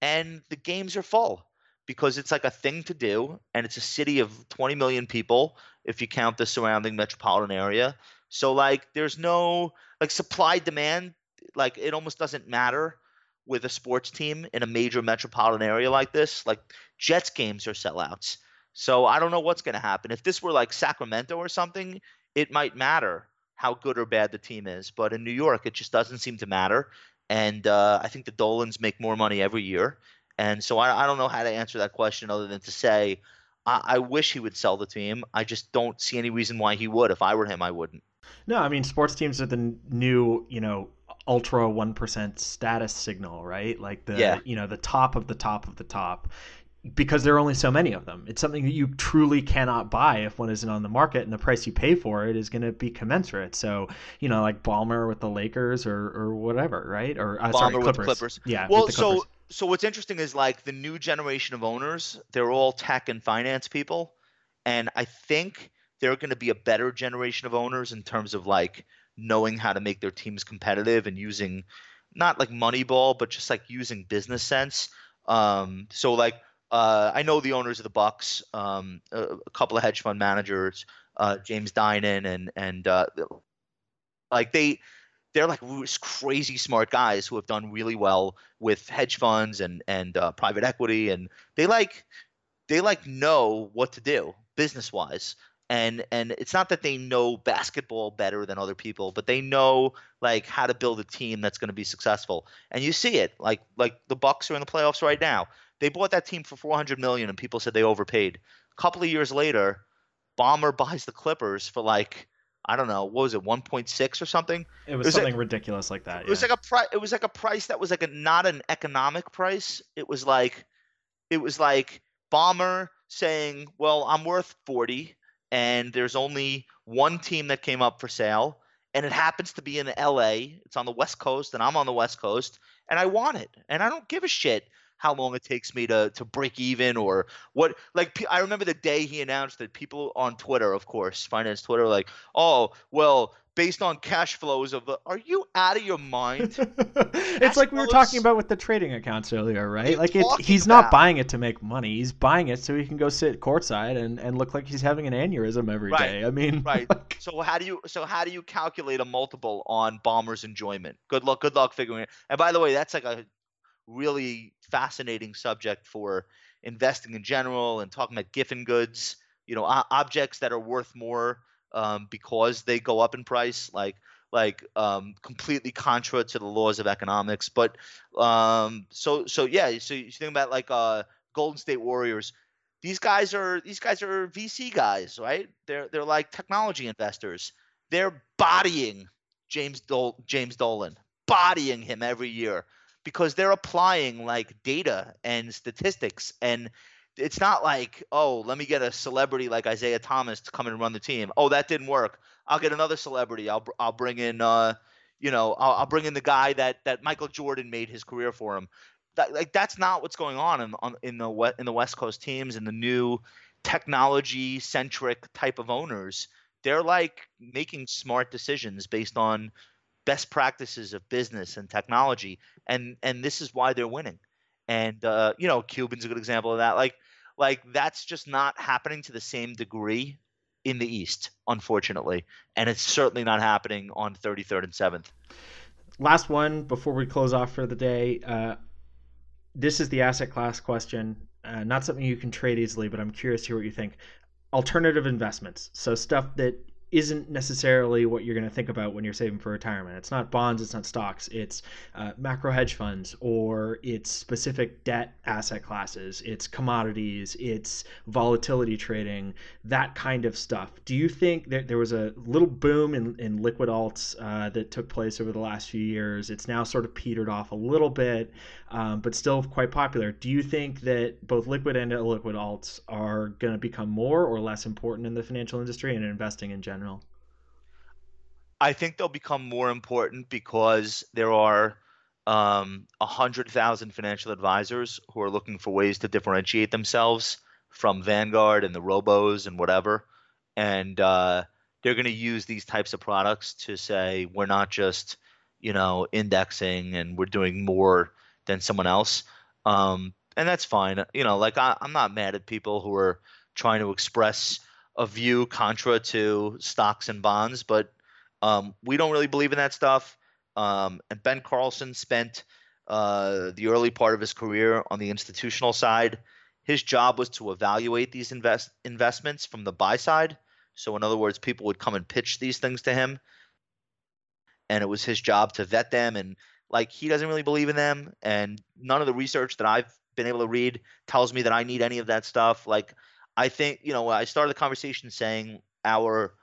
[SPEAKER 2] and the games are full because it's like a thing to do, and it's a city of 20 million people if you count the surrounding metropolitan area. So like, there's no like supply demand. Like it almost doesn't matter with a sports team in a major metropolitan area like this. Like Jets games are sellouts. So I don't know what's going to happen. If this were like Sacramento or something, it might matter how good or bad the team is. But in New York, it just doesn't seem to matter. And uh, I think the Dolans make more money every year. And so I, I don't know how to answer that question other than to say I, I wish he would sell the team. I just don't see any reason why he would. If I were him, I wouldn't.
[SPEAKER 1] No, I mean sports teams are the new, you know, ultra 1% status signal, right? Like the yeah. you know, the top of the top of the top because there are only so many of them. It's something that you truly cannot buy if one isn't on the market, and the price you pay for it is going to be commensurate. So, you know, like Ballmer with the Lakers or or whatever, right? Or uh, sorry, Clippers.
[SPEAKER 2] Clippers.
[SPEAKER 1] Yeah.
[SPEAKER 2] Well, so so what's interesting is like the new generation of owners, they're all tech and finance people, and I think they're going to be a better generation of owners in terms of like knowing how to make their teams competitive and using not like Moneyball, but just like using business sense. Um, so like uh, I know the owners of the Bucks, um, a, a, couple of hedge fund managers, uh, James Dinan and and uh, like they they're like crazy smart guys who have done really well with hedge funds and and uh, private equity, and they like they like know what to do business wise and and it's not that they know basketball better than other people but they know like how to build a team that's going to be successful. And you see it like like the bucks are in the playoffs right now. They bought that team for 400 million and people said they overpaid. A couple of years later Ballmer buys the clippers for like I don't know, what was it, 1.6 or something?
[SPEAKER 1] It was, it was something ridiculous like that.
[SPEAKER 2] It was like a price. It was like a price that was like a not an economic price. It was like, it was like Ballmer saying, "Well, I'm worth 40, and there's only one team that came up for sale, and it happens to be in LA. It's on the West Coast, and I'm on the West Coast, and I want it, and I don't give a shit how long it takes me to to break even or what. Like I remember the day he announced that people on Twitter, of course, finance Twitter, like, oh well, based on cash flows of. the Are you out of your mind?
[SPEAKER 1] it's like we were talking about with the trading accounts earlier, right? Like it, he's
[SPEAKER 2] about?
[SPEAKER 1] not buying it to make money. He's buying it so he can go sit courtside and, and look like he's having an aneurysm every
[SPEAKER 2] right.
[SPEAKER 1] day. I mean,
[SPEAKER 2] right.
[SPEAKER 1] Like...
[SPEAKER 2] So how do you so how do you calculate a multiple on Ballmer's enjoyment? Good luck. Good luck figuring it. And by the way, that's like a really fascinating subject for investing in general and talking about Giffen goods. You know, objects that are worth more um, because they go up in price, like like um, completely contra to the laws of economics. But um, so so yeah, so you think about like uh, Golden State Warriors. These guys are these guys are VC guys, right? They're they're like technology investors. They're bodying James Dol- James Dolan, bodying him every year because they're applying like data and statistics and it's not like, oh, let me get a celebrity like Isiah Thomas to come and run the team. Oh, that didn't work. I'll get another celebrity. I'll I'll bring in, uh, you know, I'll, I'll bring in the guy that that Michael Jordan made his career for him. That, like that's not what's going on in on, in the in the West Coast teams and the new technology centric type of owners. They're like making smart decisions based on best practices of business and technology, and and this is why they're winning. And uh, you know, Cuban's a good example of that. Like like that's just not happening to the same degree in the East, unfortunately, and it's certainly not happening on 33rd and 7th.
[SPEAKER 1] Last one before we close off for the day. Uh, this is the asset class question. Uh, not something you can trade easily, but I'm curious to hear what you think. Alternative investments, so stuff that isn't necessarily what you're going to think about when you're saving for retirement. It's not bonds, it's not stocks, it's uh, macro hedge funds, or it's specific debt asset classes, it's commodities, it's volatility trading, that kind of stuff. Do you think that there was a little boom in, in liquid alts uh, that took place over the last few years? It's now sort of petered off a little bit, um, but still quite popular. Do you think that both liquid and illiquid alts are going to become more or less important in the financial industry and investing in general? General?
[SPEAKER 2] I think they'll become more important because there are um, 100,000 financial advisors who are looking for ways to differentiate themselves from Vanguard and the Robos and whatever. And uh, they're going to use these types of products to say, we're not just, you know, indexing and we're doing more than someone else. Um, and that's fine. You know, like I, I'm not mad at people who are trying to express a view contra to stocks and bonds, but um, we don't really believe in that stuff. Um, and Ben Carlson spent uh, the early part of his career on the institutional side. His job was to evaluate these invest investments from the buy side. So, in other words, people would come and pitch these things to him, and it was his job to vet them. And like, he doesn't really believe in them, and none of the research that I've been able to read tells me that I need any of that stuff. Like, I think, you know, I started the conversation saying our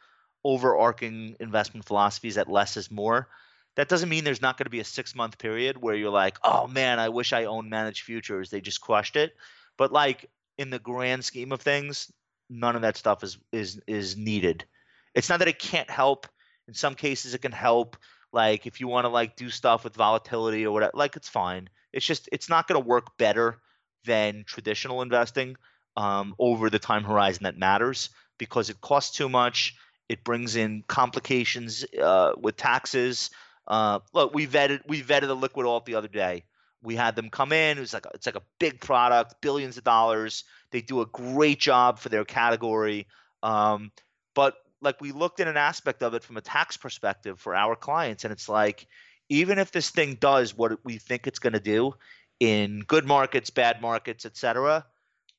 [SPEAKER 2] overarching investment philosophy is that less is more. That doesn't mean there's not going to be a six month period where you're like, oh man, I wish I owned managed futures. They just crushed it. But like in the grand scheme of things, none of that stuff is is is needed. It's not that it can't help. In some cases, it can help. Like if you want to like do stuff with volatility or whatever, like it's fine. It's just it's not going to work better than traditional investing um, over the time horizon that matters because it costs too much. It brings in complications uh, with taxes. Uh, look, we vetted we vetted the liquid alt the other day. We had them come in. It was like a, it's like a big product, billions of dollars. They do a great job for their category. Um, but like we looked at an aspect of it from a tax perspective for our clients, and it's like even if this thing does what we think it's going to do in good markets, bad markets, etc.,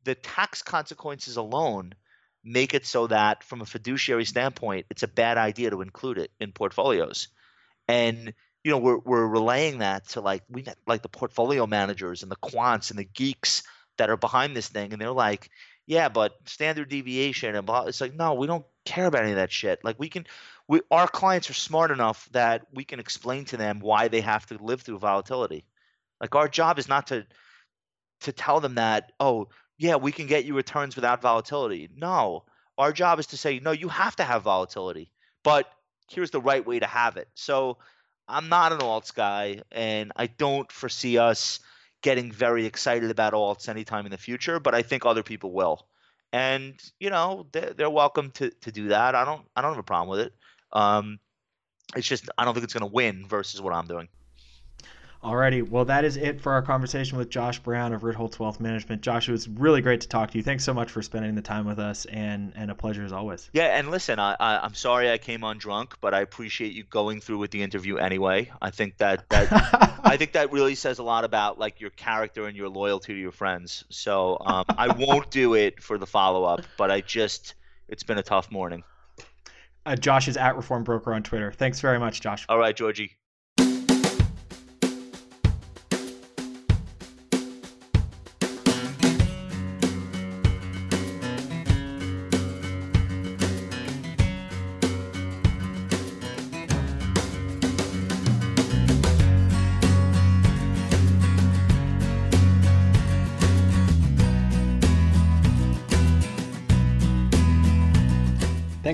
[SPEAKER 2] the tax consequences alone make it so that from a fiduciary standpoint it's a bad idea to include it in portfolios. And you know we're, we're relaying that to like we like the portfolio managers and the quants and the geeks that are behind this thing and they're like yeah but standard deviation and blah it's like no we don't care about any of that shit. Like we can we our clients are smart enough that we can explain to them why they have to live through volatility. Like our job is not to to tell them that oh yeah, we can get you returns without volatility. No, our job is to say, no, you have to have volatility, but here's the right way to have it. So I'm not an alts guy, and I don't foresee us getting very excited about alts anytime in the future, but I think other people will. And you know they're, they're welcome to, to do that. I don't I don't have a problem with it. Um, it's just I don't think it's going to win versus what I'm doing.
[SPEAKER 3] Alrighty, well that is it for our conversation with Josh Brown of Ritholtz Wealth Management. Josh, it was really great to talk to you. Thanks so much for spending the time with us, and and a pleasure as always.
[SPEAKER 2] Yeah, and listen, I, I am sorry I came on drunk, but I appreciate you going through with the interview anyway. I think that that I think that really says a lot about like your character and your loyalty to your friends. So um, I won't do it for the follow up, but I just it's been a tough morning.
[SPEAKER 3] Uh, Josh is at ReformedBroker on Twitter. Thanks very much, Josh.
[SPEAKER 2] All right, Georgie.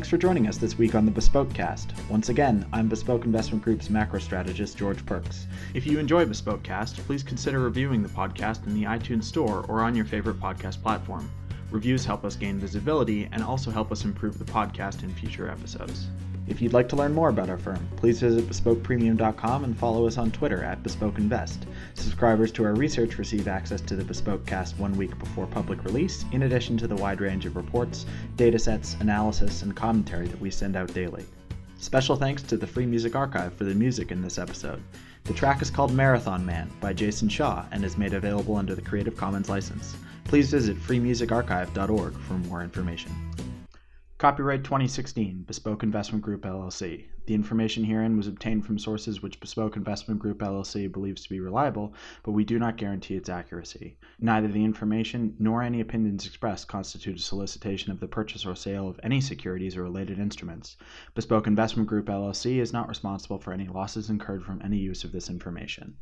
[SPEAKER 3] Thanks for joining us this week on the Bespoke Cast. Once again, I'm Bespoke Investment Group's macro strategist, George Pearkes. If you enjoy Bespoke Cast, please consider reviewing the podcast in the iTunes Store or on your favorite podcast platform. Reviews help us gain visibility and also help us improve the podcast in future episodes. If you'd like to learn more about our firm, please visit bespokepremium.com and follow us on Twitter at BespokeInvest. Subscribers to our research receive access to the Bespoke Cast one week before public release, in addition to the wide range of reports, datasets, analysis, and commentary that we send out daily. Special thanks to the Free Music Archive for the music in this episode. The track is called Marathon Man by Jason Shaw and is made available under the Creative Commons license. Please visit freemusicarchive.org for more information. Copyright 2016, Bespoke Investment Group LLC. The information herein was obtained from sources which Bespoke Investment Group LLC believes to be reliable, but we do not guarantee its accuracy. Neither the information nor any opinions expressed constitute a solicitation of the purchase or sale of any securities or related instruments. Bespoke Investment Group LLC is not responsible for any losses incurred from any use of this information.